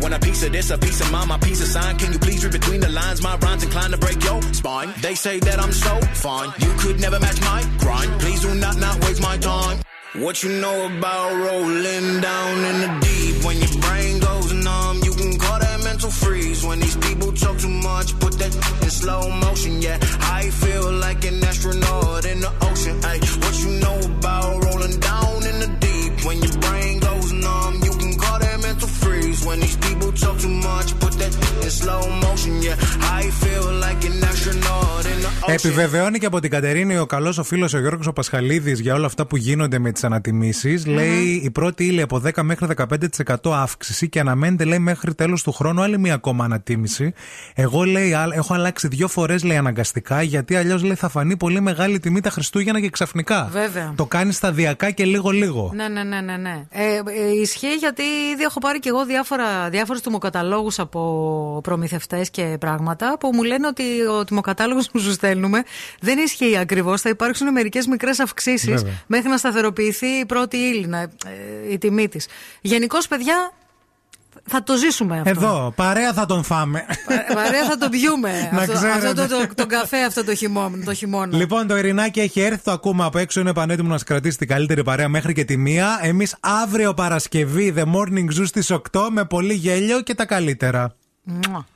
Want a piece of this, a piece of mine, my piece of sign. Can you please read between the lines? My rhymes inclined to break your spine. They say that I'm so fine. You could never match my grind. Please do not not waste my time. What you know about rolling down in the deep? When your brain goes numb, you can call that mental freeze. When these people talk too much, put that in slow motion. Yeah, I feel like an astronaut in the ocean. What you know about rolling down in the deep? When your freeze. When these people talk too much, put that in slow motion. Yeah, I feel like an astronaut in the ocean; Επιβεβαιώνει και από την Κατερίνη ο καλός ο φίλος ο Γιώργος ο Πασχαλίδης για όλα αυτά που γίνονται με τις ανατιμήσεις. Λέει η πρώτη ύλη από 10 μέχρι 15% αύξηση και αναμένεται λέει μέχρι τέλος του χρόνου άλλη μία ακόμα ανατίμηση. Εγώ λέει α- έχω αλλάξει δύο φορές λέει αναγκαστικά γιατί αλλιώς λέει θα φανεί πολύ μεγάλη τιμή τα Χριστούγεννα και ξαφνικά. Βέβαια. Το κάνει σταδιακά και λίγο-λίγο. Ναι, ναι, ναι, ναι. ναι. Ε, ε, ισχύει γιατί ήδη έχω πάρει και εγώ διάφορα, διάφορους τιμοκαταλόγους από προμηθευτές και πράγματα που μου λένε ότι ο τιμοκατάλογος που σου στέλνουμε δεν ισχύει ακριβώς. Θα υπάρξουν μερικές μικρές αυξήσεις Βέβαια. μέχρι να σταθεροποιηθεί η πρώτη ύλη, να- ε, η τιμή της. Γενικώς, παιδιά, θα το ζήσουμε αυτό. Εδώ, παρέα θα τον φάμε. Ε, Παρέα θα το πιούμε. Να αυτό, αυτό ξέρετε. το, το, τον καφέ αυτό το χειμώνα. Το χειμώνα. Λοιπόν, το Ειρηνάκι έχει έρθει, το ακούμε από έξω. Είναι πανέτοιμο να σας κρατήσει την καλύτερη παρέα μέχρι και τη μία. Εμείς αύριο Παρασκευή, The Morning Zoo στις 8 με πολύ γέλιο και τα καλύτερα. Μουα.